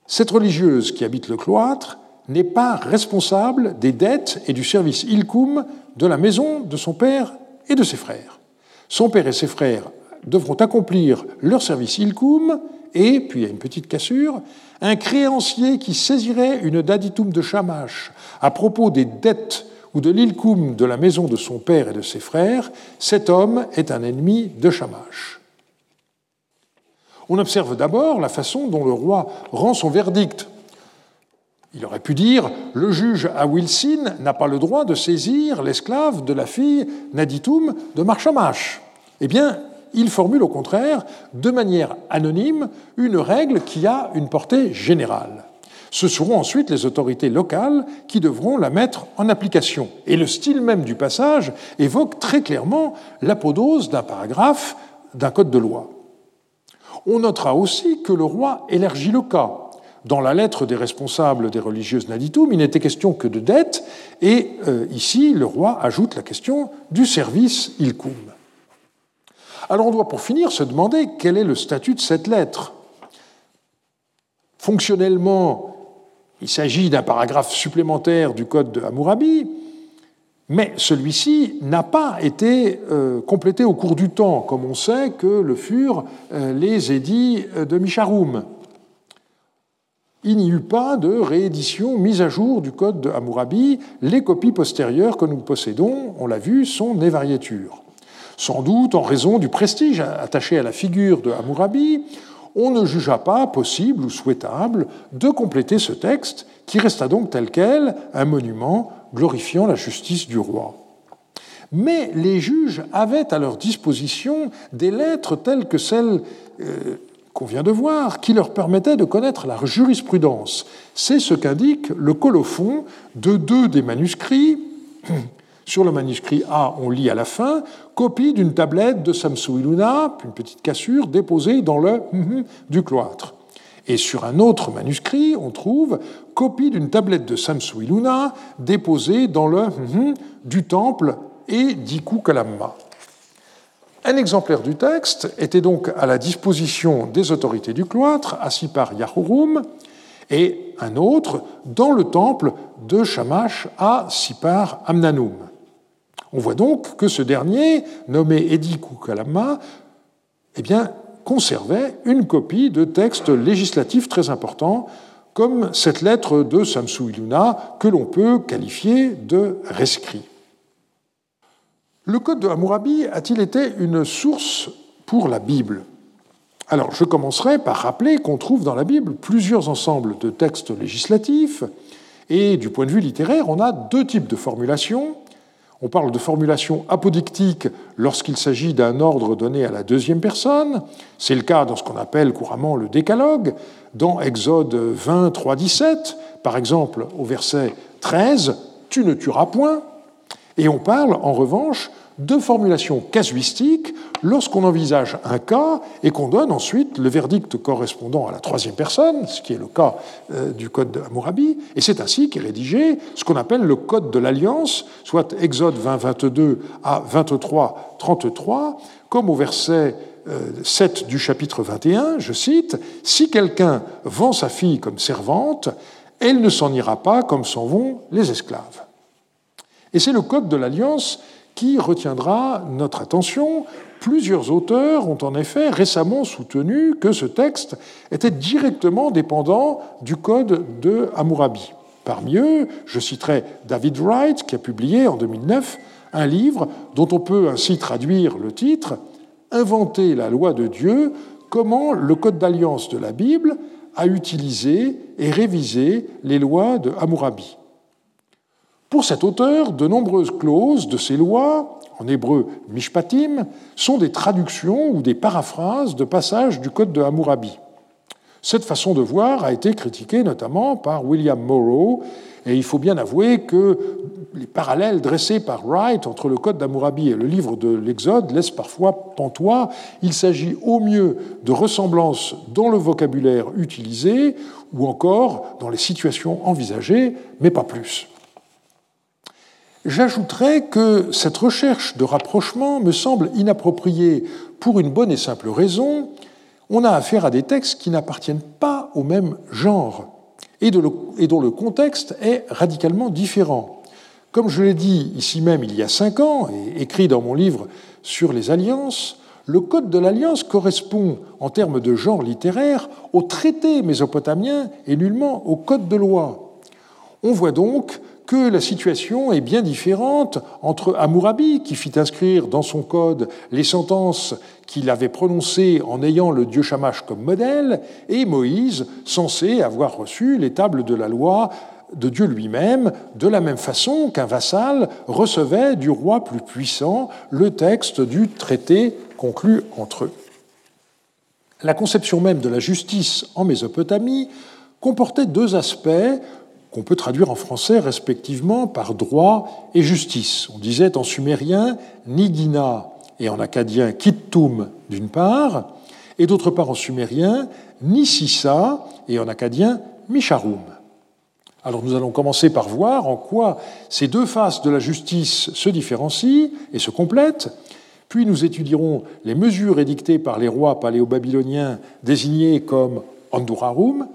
Cette religieuse qui habite le cloître n'est pas responsable des dettes et du service ilcum de la maison de son père et de ses frères. Son père et ses frères devront accomplir leur service ilcum et, puis a une petite cassure, un créancier qui saisirait une daditum de chamache à propos des dettes ou de l'ilcum de la maison de son père et de ses frères, cet homme est un ennemi de chamache. On observe d'abord la façon dont le roi rend son verdict. Il aurait pu dire le juge à Wilson n'a pas le droit de saisir l'esclave de la fille Naditum de Marchamash. Eh bien, il formule au contraire, de manière anonyme, une règle qui a une portée générale. Ce seront ensuite les autorités locales qui devront la mettre en application. Et le style même du passage évoque très clairement l'apodose d'un paragraphe d'un code de loi. On notera aussi que le roi élargit le cas. Dans la lettre des responsables des religieuses Naditum, il n'était question que de dette, et euh, ici, le roi ajoute la question du service ilcum. Alors on doit pour finir se demander quel est le statut de cette lettre. Fonctionnellement, il s'agit d'un paragraphe supplémentaire du code de Hammurabi, mais celui-ci n'a pas été euh, complété au cours du temps, comme on sait que le furent euh, les édits de Misharum. Il n'y eut pas de réédition mise à jour du code de Hammurabi. Les copies postérieures que nous possédons, on l'a vu, sont des. Sans doute en raison du prestige attaché à la figure de Hammurabi, on ne jugea pas possible ou souhaitable de compléter ce texte, qui resta donc tel quel, un monument glorifiant la justice du roi. Mais les juges avaient à leur disposition des lettres telles que celles euh, qu'on vient de voir, qui leur permettaient de connaître la jurisprudence. C'est ce qu'indique le colophon de deux des manuscrits sur le manuscrit A, on lit à la fin copie d'une tablette de Samsu Iluna, une petite cassure déposée dans le du cloître. Et sur un autre manuscrit, on trouve copie d'une tablette de Samsu Iluna déposée dans le du temple et d'Iku Kalamma. Un exemplaire du texte était donc à la disposition des autorités du cloître, assis par Yahurum, et un autre dans le temple de Shamash à Sipar Amnanum. On voit donc que ce dernier, nommé Edi Kukalama, eh conservait une copie de textes législatifs très importants, comme cette lettre de Samsu Iluna que l'on peut qualifier de rescrit. Le Code de Hammurabi a-t-il été une source pour la Bible? Alors, je commencerai par rappeler qu'on trouve dans la Bible plusieurs ensembles de textes législatifs, et du point de vue littéraire, on a deux types de formulations. On parle de formulation apodictique lorsqu'il s'agit d'un ordre donné à la deuxième personne. C'est le cas dans ce qu'on appelle couramment le décalogue. Dans Exode 20, 3, 17, par exemple au verset 13, Tu ne tueras point. Et on parle en revanche de formulation casuistique lorsqu'on envisage un cas et qu'on donne ensuite le verdict correspondant à la troisième personne, ce qui est le cas euh, du code de Hammurabi, et c'est ainsi qu'est rédigé ce qu'on appelle le code de l'alliance, soit Exode 20, 22 à 23, 33, comme au verset 7 euh, du chapitre 21, je cite, Si quelqu'un vend sa fille comme servante, elle ne s'en ira pas comme s'en vont les esclaves. Et c'est le code de l'alliance qui retiendra notre attention. Plusieurs auteurs ont en effet récemment soutenu que ce texte était directement dépendant du code de Hammurabi. Parmi eux, je citerai David Wright, qui a publié en 2009 un livre dont on peut ainsi traduire le titre Inventer la loi de Dieu, comment le code d'alliance de la Bible a utilisé et révisé les lois de Hammurabi. Pour cet auteur, de nombreuses clauses de ces lois, en hébreu mishpatim, sont des traductions ou des paraphrases de passages du Code de Hammurabi. Cette façon de voir a été critiquée notamment par William Morrow, et il faut bien avouer que les parallèles dressés par Wright entre le Code d'Hammurabi et le livre de l'Exode laissent parfois pantois. Il s'agit au mieux de ressemblances dans le vocabulaire utilisé ou encore dans les situations envisagées, mais pas plus. J'ajouterai que cette recherche de rapprochement me semble inappropriée pour une bonne et simple raison. On a affaire à des textes qui n'appartiennent pas au même genre. et, dont le contexte est radicalement différent. Comme je l'ai dit ici même il y a cinq ans, et écrit dans mon livre sur les alliances, le Code de l'Alliance correspond, en termes de genre littéraire, au traité mésopotamien et nullement au Code de loi. On voit donc que la situation est bien différente entre Hammurabi, qui fit inscrire dans son code les sentences qu'il avait prononcées en ayant le dieu Shamash comme modèle, et Moïse, censé avoir reçu les tables de la loi de Dieu lui-même, de la même façon qu'un vassal recevait du roi plus puissant le texte du traité conclu entre eux. La conception même de la justice en Mésopotamie comportait deux aspects qu'on peut traduire en français respectivement par droit et justice. On disait en sumérien Nigina et en acadien Kittum d'une part, et d'autre part en sumérien Nisissa et en acadien Misharum. Alors nous allons commencer par voir en quoi ces deux faces de la justice se différencient et se complètent, puis nous étudierons les mesures édictées par les rois paléo-babyloniens désignés comme Andurarum,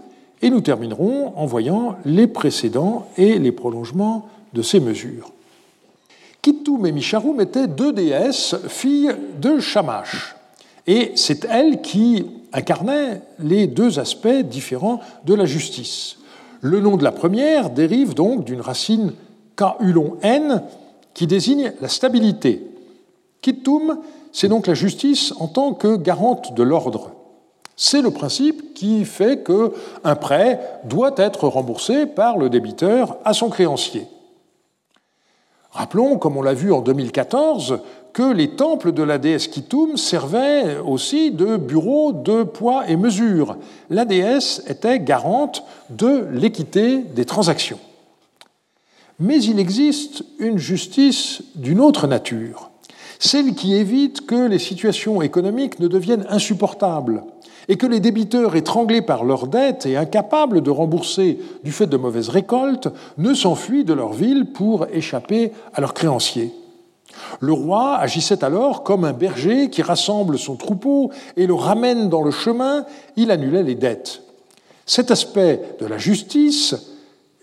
et nous terminerons en voyant les précédents et les prolongements de ces mesures. Kittum et Misharum étaient deux déesses, filles de Shamash. Et c'est elles qui incarnaient les deux aspects différents de la justice. Le nom de la première dérive donc d'une racine K-ulon N qui désigne la stabilité. Kittum, c'est donc la justice en tant que garante de l'ordre. C'est le principe qui fait qu'un prêt doit être remboursé par le débiteur à son créancier. Rappelons, comme on l'a vu en 2014, que les temples de la déesse Kitum servaient aussi de bureau de poids et mesure. La déesse était garante de l'équité des transactions. Mais il existe une justice d'une autre nature, celle qui évite que les situations économiques ne deviennent insupportables et que les débiteurs étranglés par leurs dettes et incapables de rembourser du fait de mauvaises récoltes ne s'enfuient de leur ville pour échapper à leurs créanciers. Le roi agissait alors comme un berger qui rassemble son troupeau et le ramène dans le chemin, il annulait les dettes. Cet aspect de la justice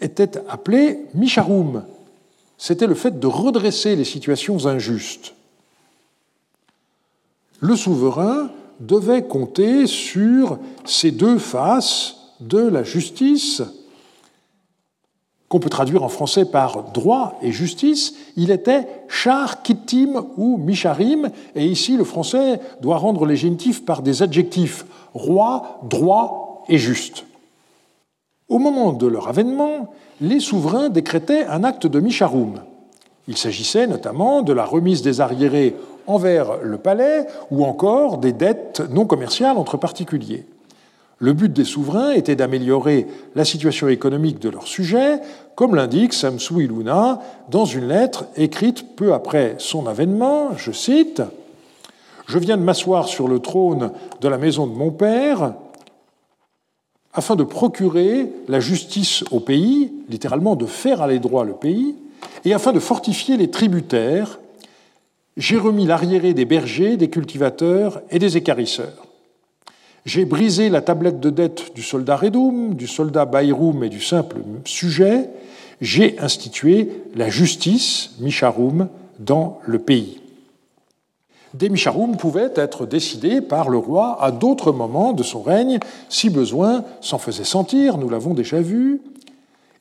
était appelé misharum. C'était le fait de redresser les situations injustes. Le souverain devait compter sur ces deux faces de la justice, qu'on peut traduire en français par droit et justice. Il était char, kittim ou misharim, et ici le français doit rendre les génitifs par des adjectifs roi, droit et juste. Au moment de leur avènement, les souverains décrétaient un acte de misharum. Il s'agissait notamment de la remise des arriérés envers le palais ou encore des dettes non commerciales entre particuliers. Le but des souverains était d'améliorer la situation économique de leurs sujets, comme l'indique Samsou Iluna dans une lettre écrite peu après son avènement, je cite Je viens de m'asseoir sur le trône de la maison de mon père afin de procurer la justice au pays, littéralement de faire aller droit le pays, et afin de fortifier les tributaires j'ai remis l'arriéré des bergers, des cultivateurs et des écarisseurs. J'ai brisé la tablette de dette du soldat Redum, du soldat Bayroum et du simple sujet. J'ai institué la justice, Misharum, dans le pays. Des Misharum pouvaient être décidés par le roi à d'autres moments de son règne, si besoin s'en faisait sentir, nous l'avons déjà vu.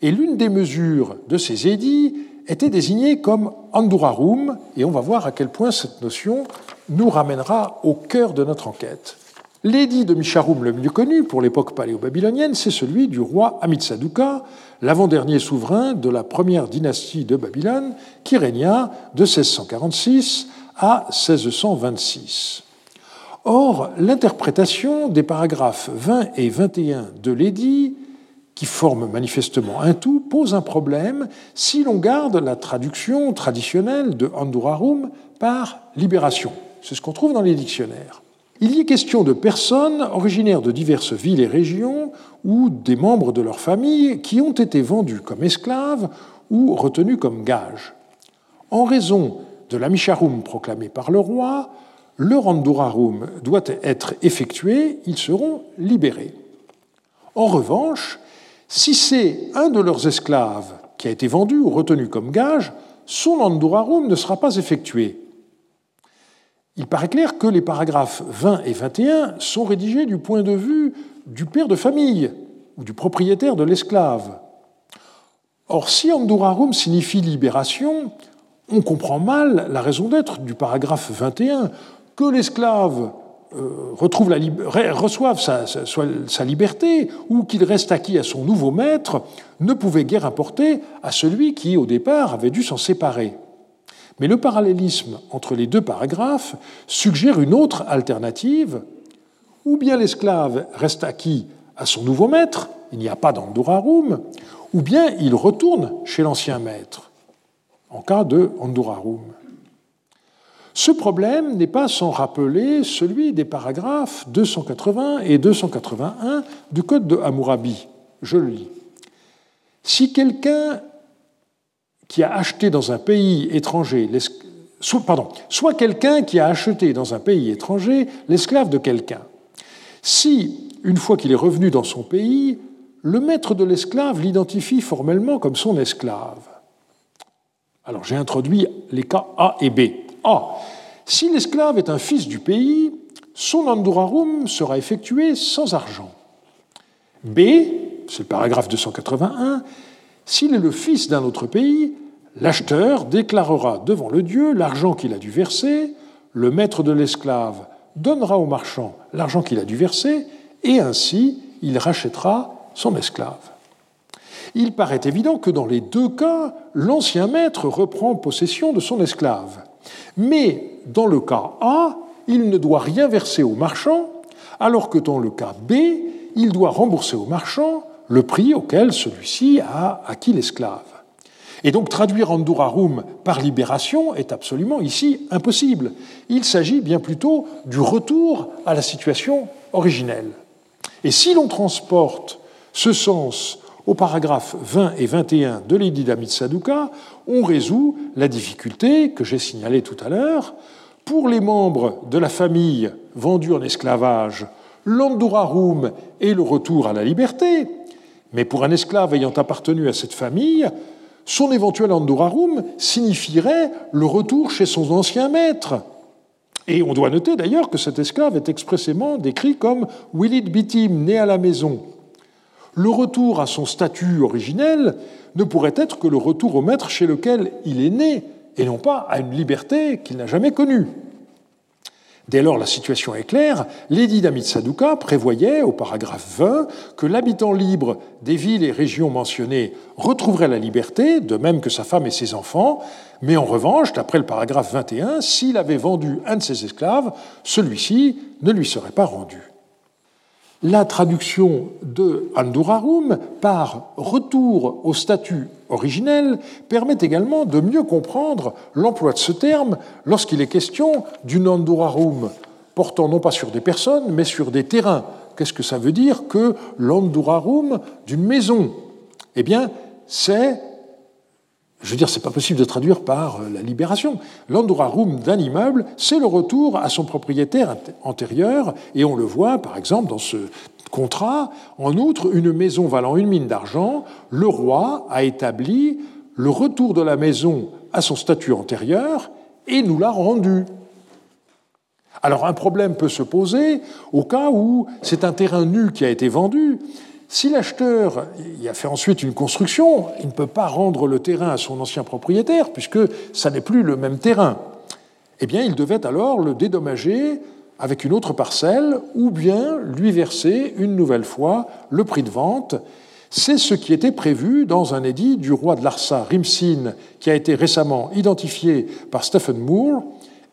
Et l'une des mesures de ces édits était désigné comme Andurarum, et on va voir à quel point cette notion nous ramènera au cœur de notre enquête. L'édit de Misharum le mieux connu pour l'époque paléo-babylonienne, c'est celui du roi Amitsaduka, l'avant-dernier souverain de la première dynastie de Babylone, qui régna de 1646 à 1626. Or, l'interprétation des paragraphes 20 et 21 de l'édit qui forment manifestement un tout, pose un problème si l'on garde la traduction traditionnelle de Andurarum par libération. C'est ce qu'on trouve dans les dictionnaires. Il y est question de personnes originaires de diverses villes et régions ou des membres de leur famille qui ont été vendus comme esclaves ou retenus comme gages. En raison de la Misharum proclamée par le roi, leur Andurarum doit être effectué, ils seront libérés. En revanche, Si c'est un de leurs esclaves qui a été vendu ou retenu comme gage, son andurarum ne sera pas effectué. Il paraît clair que les paragraphes 20 et 21 sont rédigés du point de vue du père de famille ou du propriétaire de l'esclave. Or, si andurarum signifie libération, on comprend mal la raison d'être du paragraphe 21, que l'esclave retrouve la, reçoive sa, sa, liberté ou qu'il reste acquis à son nouveau maître ne pouvait guère importer à celui qui, au départ, avait dû s'en séparer. Mais le parallélisme entre les deux paragraphes suggère une autre alternative. Ou bien l'esclave reste acquis à son nouveau maître, il n'y a pas d'andurarum, ou bien il retourne chez l'ancien maître, en cas de andurarum. Ce problème n'est pas sans rappeler celui des paragraphes 280 et 281 du Code de Hammurabi. Je le lis. Si quelqu'un qui a acheté dans un pays étranger, pardon, soit quelqu'un qui a acheté dans un pays étranger l'esclave de quelqu'un, si, une fois qu'il est revenu dans son pays, le maître de l'esclave l'identifie formellement comme son esclave. Alors j'ai introduit les cas A et B. A. Si l'esclave est un fils du pays, son andurarum sera effectué sans argent. B, c'est le paragraphe 281, s'il est le fils d'un autre pays, l'acheteur déclarera devant le Dieu l'argent qu'il a dû verser, le maître de l'esclave donnera au marchand l'argent qu'il a dû verser, et ainsi il rachètera son esclave. Il paraît évident que dans les deux cas, l'ancien maître reprend possession de son esclave. Mais dans le cas A, il ne doit rien verser au marchand, alors que dans le cas B, il doit rembourser au marchand le prix auquel celui-ci a acquis l'esclave. Et donc traduire Andurarum par libération est absolument ici impossible. Il s'agit bien plutôt du retour à la situation originelle. Et si l'on transporte ce sens au paragraphe 20 et 21 de l'édit d'Amitsaduka, on résout la difficulté que j'ai signalée tout à l'heure. Pour les membres de la famille vendus en esclavage, l'andurarum est le retour à la liberté, mais pour un esclave ayant appartenu à cette famille, son éventuel andurarum signifierait le retour chez son ancien maître. Et on doit noter d'ailleurs que cet esclave est expressément décrit comme Willit Bitim, né à la maison le retour à son statut originel ne pourrait être que le retour au maître chez lequel il est né, et non pas à une liberté qu'il n'a jamais connue. Dès lors, la situation est claire. L'édit d'Amitsaduka prévoyait, au paragraphe 20, que l'habitant libre des villes et régions mentionnées retrouverait la liberté, de même que sa femme et ses enfants, mais en revanche, d'après le paragraphe 21, s'il avait vendu un de ses esclaves, celui-ci ne lui serait pas rendu la traduction de Andurarum par retour au statut originel permet également de mieux comprendre l'emploi de ce terme lorsqu'il est question d'une Andurarum portant non pas sur des personnes, mais sur des terrains. Qu'est-ce que ça veut dire que l'Andurarum d'une maison? Eh bien, c'est je veux dire, c'est pas possible de traduire par euh, la libération. L'andurarum d'un immeuble, c'est le retour à son propriétaire antérieur, et on le voit, par exemple, dans ce contrat. En outre, une maison valant une mine d'argent, le roi a établi le retour de la maison à son statut antérieur et nous l'a rendu. Alors un problème peut se poser au cas où c'est un terrain nu qui a été vendu si l'acheteur y a fait ensuite une construction, il ne peut pas rendre le terrain à son ancien propriétaire, puisque ça n'est plus le même terrain. Eh bien, il devait alors le dédommager avec une autre parcelle, ou bien lui verser une nouvelle fois le prix de vente. C'est ce qui était prévu dans un édit du roi de Larsa, Rimsin, qui a été récemment identifié par Stephen Moore,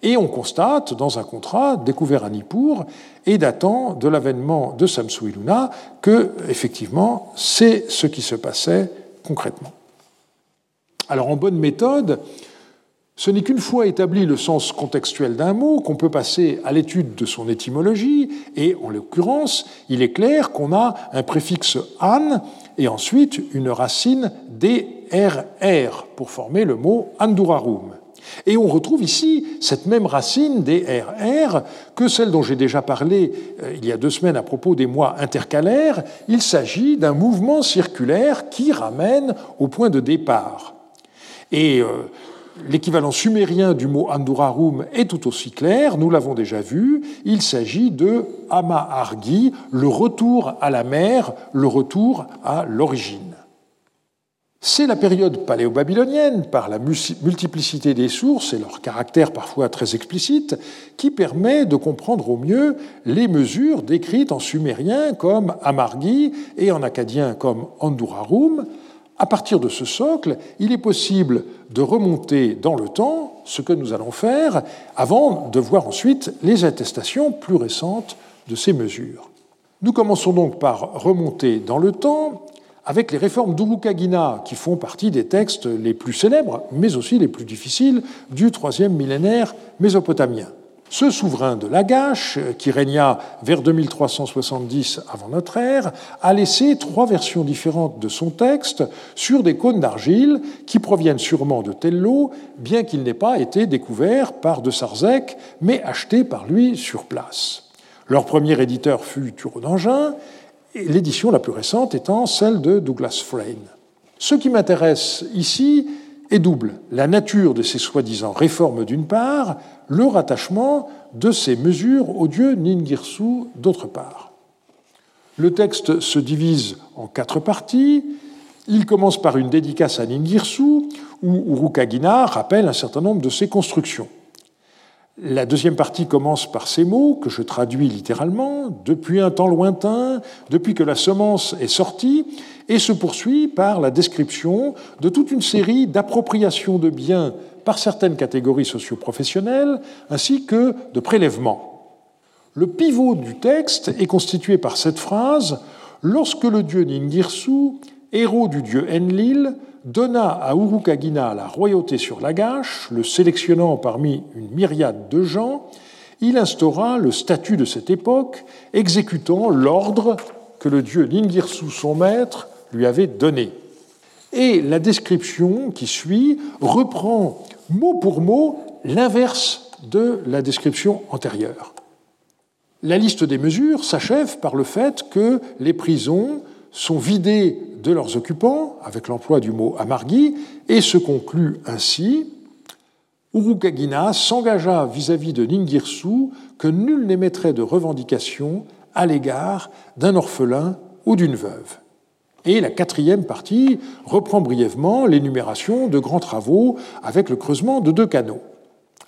et on constate dans un contrat découvert à Nippur et datant de l'avènement de Samsuiluna que, effectivement, c'est ce qui se passait concrètement. Alors, en bonne méthode, ce n'est qu'une fois établi le sens contextuel d'un mot qu'on peut passer à l'étude de son étymologie, et en l'occurrence, il est clair qu'on a un préfixe an et ensuite une racine DRR pour former le mot andurarum. Et on retrouve ici cette même racine des RR que celle dont j'ai déjà parlé euh, il y a deux semaines à propos des mois intercalaires. Il s'agit d'un mouvement circulaire qui ramène au point de départ. Et euh, l'équivalent sumérien du mot Andurarum est tout aussi clair, nous l'avons déjà vu, il s'agit de Ama Argi, le retour à la mer, le retour à l'origine. C'est la période paléo-babylonienne, par la multiplicité des sources et leur caractère parfois très explicite, qui permet de comprendre au mieux les mesures décrites en sumérien comme Amargi et en acadien comme Andurarum. À partir de ce socle, il est possible de remonter dans le temps, ce que nous allons faire, avant de voir ensuite les attestations plus récentes de ces mesures. Nous commençons donc par remonter dans le temps avec les réformes d'Urukagina, qui font partie des textes les plus célèbres, mais aussi les plus difficiles, du troisième millénaire mésopotamien. Ce souverain de Lagash, qui régna vers 2370 avant notre ère, a laissé trois versions différentes de son texte sur des cônes d'argile qui proviennent sûrement de Tello, bien qu'il n'ait pas été découvert par de Sarzec, mais acheté par lui sur place. Leur premier éditeur fut Turo d'Angin, l'édition la plus récente étant celle de Douglas Frayne. Ce qui m'intéresse ici est double. La nature de ces soi-disant réformes d'une part, le rattachement de ces mesures au dieu Ningirsu d'autre part. Le texte se divise en quatre parties. Il commence par une dédicace à Ningirsu, où Urukagina rappelle un certain nombre de ses constructions. La deuxième partie commence par ces mots que je traduis littéralement, depuis un temps lointain, depuis que la semence est sortie, et se poursuit par la description de toute une série d'appropriations de biens par certaines catégories socioprofessionnelles, ainsi que de prélèvements. Le pivot du texte est constitué par cette phrase Lorsque le dieu Ningirsu, héros du dieu Enlil, donna à Urukagina la royauté sur Lagash, le sélectionnant parmi une myriade de gens, il instaura le statut de cette époque, exécutant l'ordre que le dieu Ningirsu, son maître, lui avait donné. Et la description qui suit reprend mot pour mot l'inverse de la description antérieure. La liste des mesures s'achève par le fait que les prisons sont vidées de leurs occupants, avec l'emploi du mot amargui, et se conclut ainsi Urukagina s'engagea vis-à-vis de Ningirsu que nul n'émettrait de revendication à l'égard d'un orphelin ou d'une veuve. Et la quatrième partie reprend brièvement l'énumération de grands travaux avec le creusement de deux canaux.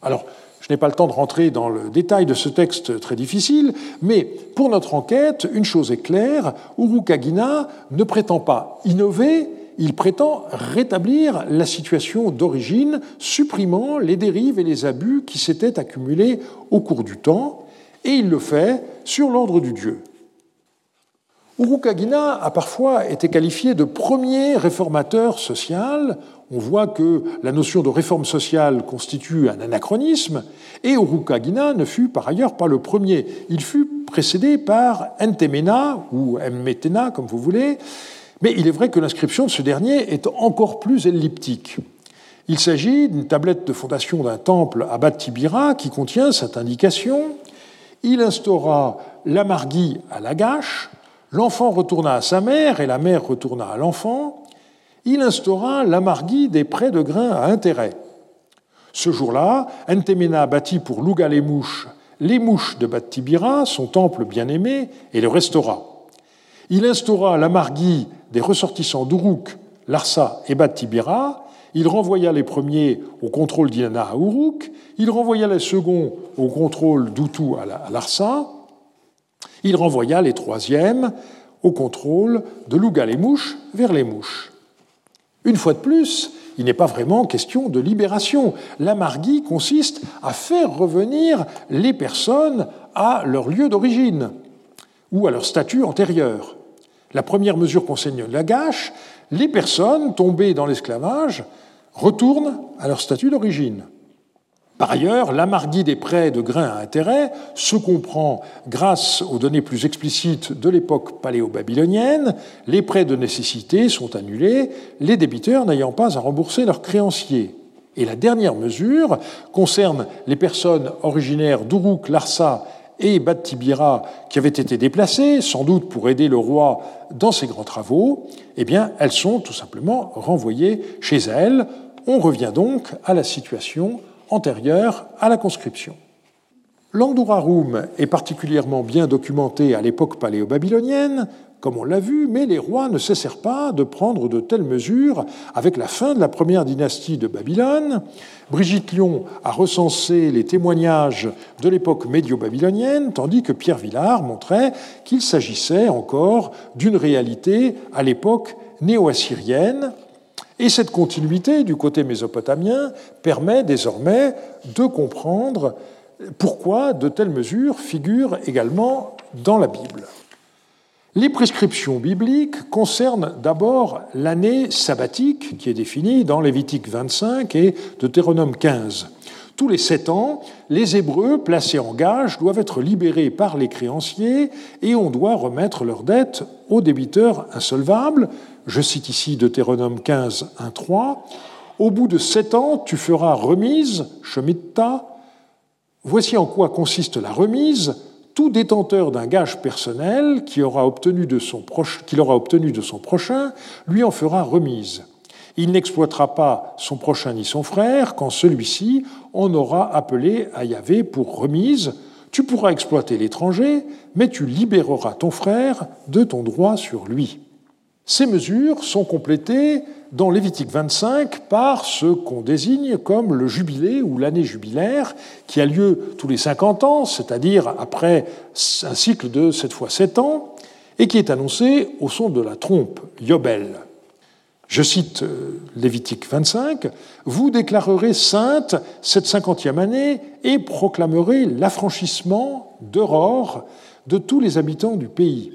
Alors, je n'ai pas le temps de rentrer dans le détail de ce texte très difficile, mais pour notre enquête, une chose est claire, Urukagina ne prétend pas innover, il prétend rétablir la situation d'origine, supprimant les dérives et les abus qui s'étaient accumulés au cours du temps, et il le fait sur l'ordre du Dieu. Urukagina a parfois été qualifié de premier réformateur social. On voit que la notion de réforme sociale constitue un anachronisme, et Urukagina ne fut par ailleurs pas le premier. Il fut précédé par Entemena, ou Mmetena, comme vous voulez, mais il est vrai que l'inscription de ce dernier est encore plus elliptique. Il s'agit d'une tablette de fondation d'un temple à Bat Tibira qui contient cette indication. Il instaura l'amargui à Lagash, L'enfant retourna à sa mère et la mère retourna à l'enfant. Il instaura l'amargui des prêts de grains à intérêt. Ce jour-là, Entemena bâtit pour Louga les mouches les mouches de Battibira, son temple bien-aimé, et le restaura. Il instaura l'amargui des ressortissants d'Uruk, Larsa et Battibira. Il renvoya les premiers au contrôle d'Inanna à Uruk. Il renvoya les seconds au contrôle d'Utu à Larsa. Il renvoya les troisièmes au contrôle de Louga les mouches vers les mouches. Une fois de plus, il n'est pas vraiment question de libération. L'amargui consiste à faire revenir les personnes à leur lieu d'origine ou à leur statut antérieur. La première mesure qu'enseigne Lagache, les personnes tombées dans l'esclavage retournent à leur statut d'origine. Par ailleurs, l'amargui des prêts de grains à intérêt se comprend grâce aux données plus explicites de l'époque paléo-babylonienne. Les prêts de nécessité sont annulés, les débiteurs n'ayant pas à rembourser leurs créanciers. Et la dernière mesure concerne les personnes originaires d'Uruk, Larsa et Bad Tibira qui avaient été déplacées, sans doute pour aider le roi dans ses grands travaux. Eh bien, elles sont tout simplement renvoyées chez elles. On revient donc à la situation antérieure à la conscription. L'Andurarum est particulièrement bien documenté à l'époque paléo-babylonienne, comme on l'a vu, mais les rois ne cessèrent pas de prendre de telles mesures avec la fin de la première dynastie de Babylone. Brigitte Lyon a recensé les témoignages de l'époque médio-babylonienne, tandis que Pierre Villard montrait qu'il s'agissait encore d'une réalité à l'époque néo-assyrienne. Et cette continuité du côté mésopotamien permet désormais de comprendre pourquoi de telles mesures figurent également dans la Bible. Les prescriptions bibliques concernent d'abord l'année sabbatique qui est définie dans Lévitique 25 et Deutéronome 15. Tous les sept ans, les Hébreux placés en gage doivent être libérés par les créanciers et on doit remettre leurs dettes aux débiteurs insolvables. Je cite ici Deutéronome 15, 1, 3. Au bout de sept ans, tu feras remise, shemitta. Voici en quoi consiste la remise tout détenteur d'un gage personnel qu'il aura, obtenu de son aura obtenu de son prochain lui en fera remise. Il n'exploitera pas son prochain ni son frère quand celui-ci en aura appelé à Yahvé pour remise. Tu pourras exploiter l'étranger, mais tu libéreras ton frère de ton droit sur lui. Ces mesures sont complétées dans Lévitique 25 par ce qu'on désigne comme le jubilé ou l'année jubilaire, qui a lieu tous les 50 ans, c'est-à-dire après un cycle de cette fois 7 ans, et qui est annoncé au son de la trompe, Yobel. Je cite euh, Lévitique 25, Vous déclarerez sainte cette cinquantième année et proclamerez l'affranchissement d'aurore de tous les habitants du pays.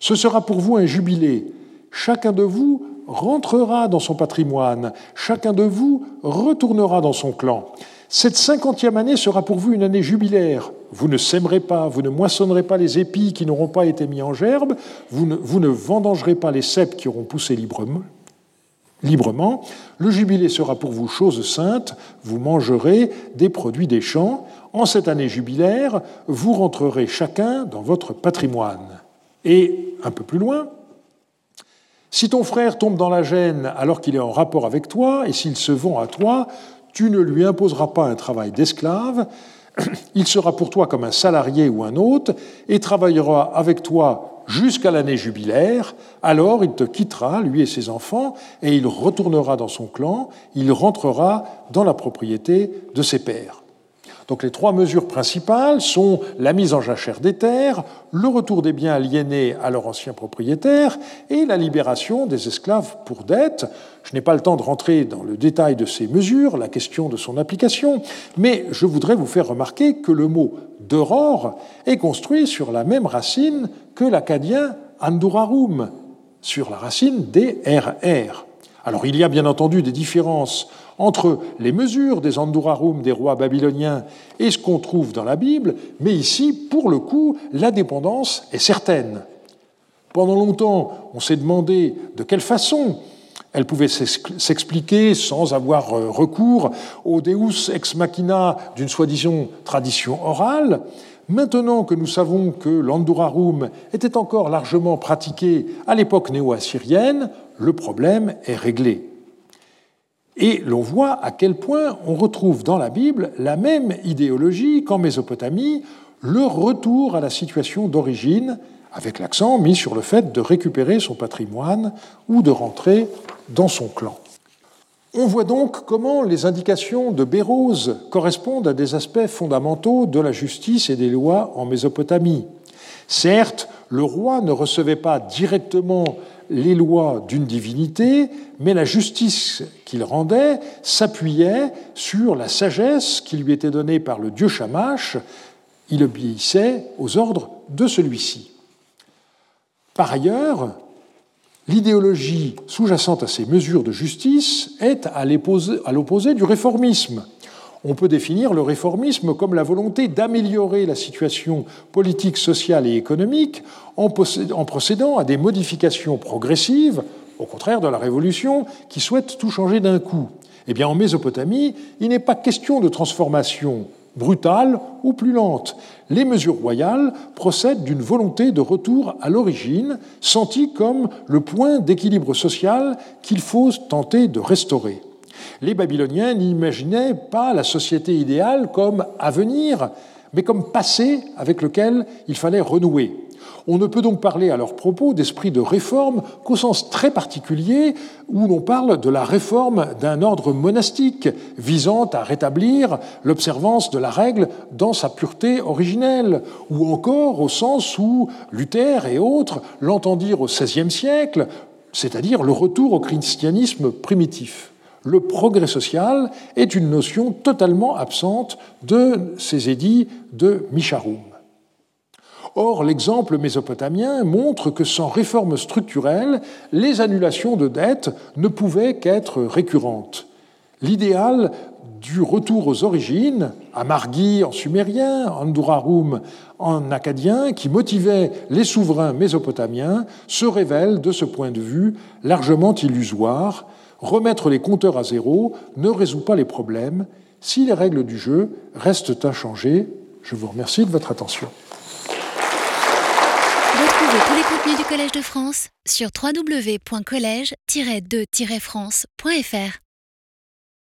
Ce sera pour vous un jubilé chacun de vous rentrera dans son patrimoine, chacun de vous retournera dans son clan. Cette cinquantième année sera pour vous une année jubilaire. Vous ne sèmerez pas, vous ne moissonnerez pas les épis qui n'auront pas été mis en gerbe, vous ne, vendangerez pas les cèpes qui auront poussé librement. librement. Le jubilé sera pour vous chose sainte, vous mangerez des produits des champs. En cette année jubilaire, vous rentrerez chacun dans votre patrimoine. Et un peu plus loin, si ton frère tombe dans la gêne alors qu'il est en rapport avec toi, et s'il se vend à toi, tu ne lui imposeras pas un travail d'esclave, il sera pour toi comme un salarié ou un hôte, et travaillera avec toi jusqu'à l'année jubilaire, alors il te quittera, lui et ses enfants, et il retournera dans son clan, il rentrera dans la propriété de ses pères. Donc les trois mesures principales sont la mise en jachère des terres, le retour des biens aliénés à leurs anciens propriétaires et la libération des esclaves pour dette. Je n'ai pas le temps de rentrer dans le détail de ces mesures, la question de son application, mais je voudrais vous faire remarquer que le mot d'aurore est construit sur la même racine que l'acadien andurarum, sur la racine des RR. Alors il y a bien entendu des différences entre les mesures des Andurarum des rois babyloniens et ce qu'on trouve dans la Bible, mais ici, pour le coup, la dépendance est certaine. Pendant longtemps, on s'est demandé de quelle façon elle pouvait s'expliquer sans avoir euh, recours au Deus ex machina d'une soi-disant tradition orale. Maintenant que nous savons que l'Andurarum était encore largement pratiqué à l'époque néo-assyrienne, le problème est réglé. Et l'on voit à quel point on retrouve dans la Bible la même idéologie qu'en Mésopotamie, le retour à la situation d'origine, avec l'accent mis sur le fait de récupérer son patrimoine ou de rentrer dans son clan. On voit donc comment les indications de Bérose correspondent à des aspects fondamentaux de la justice et des lois en Mésopotamie. Certes, le roi ne recevait pas directement les lois d'une divinité, mais la justice qu'il rendait s'appuyait sur la sagesse qui lui était donnée par le dieu Shamash. Il obéissait aux ordres de celui-ci. Par ailleurs, l'idéologie sous-jacente à ces mesures de justice est à l'opposé du réformisme. On peut définir le réformisme comme la volonté d'améliorer la situation politique, sociale et économique en procédant à des modifications progressives, au contraire de la Révolution qui souhaite tout changer d'un coup. Eh bien, en Mésopotamie, il n'est pas question de transformation brutale ou plus lente. Les mesures royales procèdent d'une volonté de retour à l'origine, sentie comme le point d'équilibre social qu'il faut tenter de restaurer. Les Babyloniens n'imaginaient pas la société idéale comme avenir, mais comme passé avec lequel il fallait renouer. On ne peut donc parler à leur propos d'esprit de réforme qu'au sens très particulier où l'on parle de la réforme d'un ordre monastique visant à rétablir l'observance de la règle dans sa pureté originelle, ou encore au sens où Luther et autres l'entendirent au XVIe siècle, c'est-à-dire le retour au christianisme primitif. Le progrès social est une notion totalement absente de ces édits de Micharoum. Or, l'exemple mésopotamien montre que sans réforme structurelle, les annulations de dettes ne pouvaient qu'être récurrentes. L'idéal du retour aux origines, à Margi en sumérien, Andurarum en acadien, qui motivait les souverains mésopotamiens, se révèle de ce point de vue largement illusoire. Remettre les compteurs à zéro ne résout pas les problèmes si les règles du jeu restent inchangées. Je vous remercie de votre attention. Retrouvez tous les contenus du Collège de France sur www.colège-2-france.fr.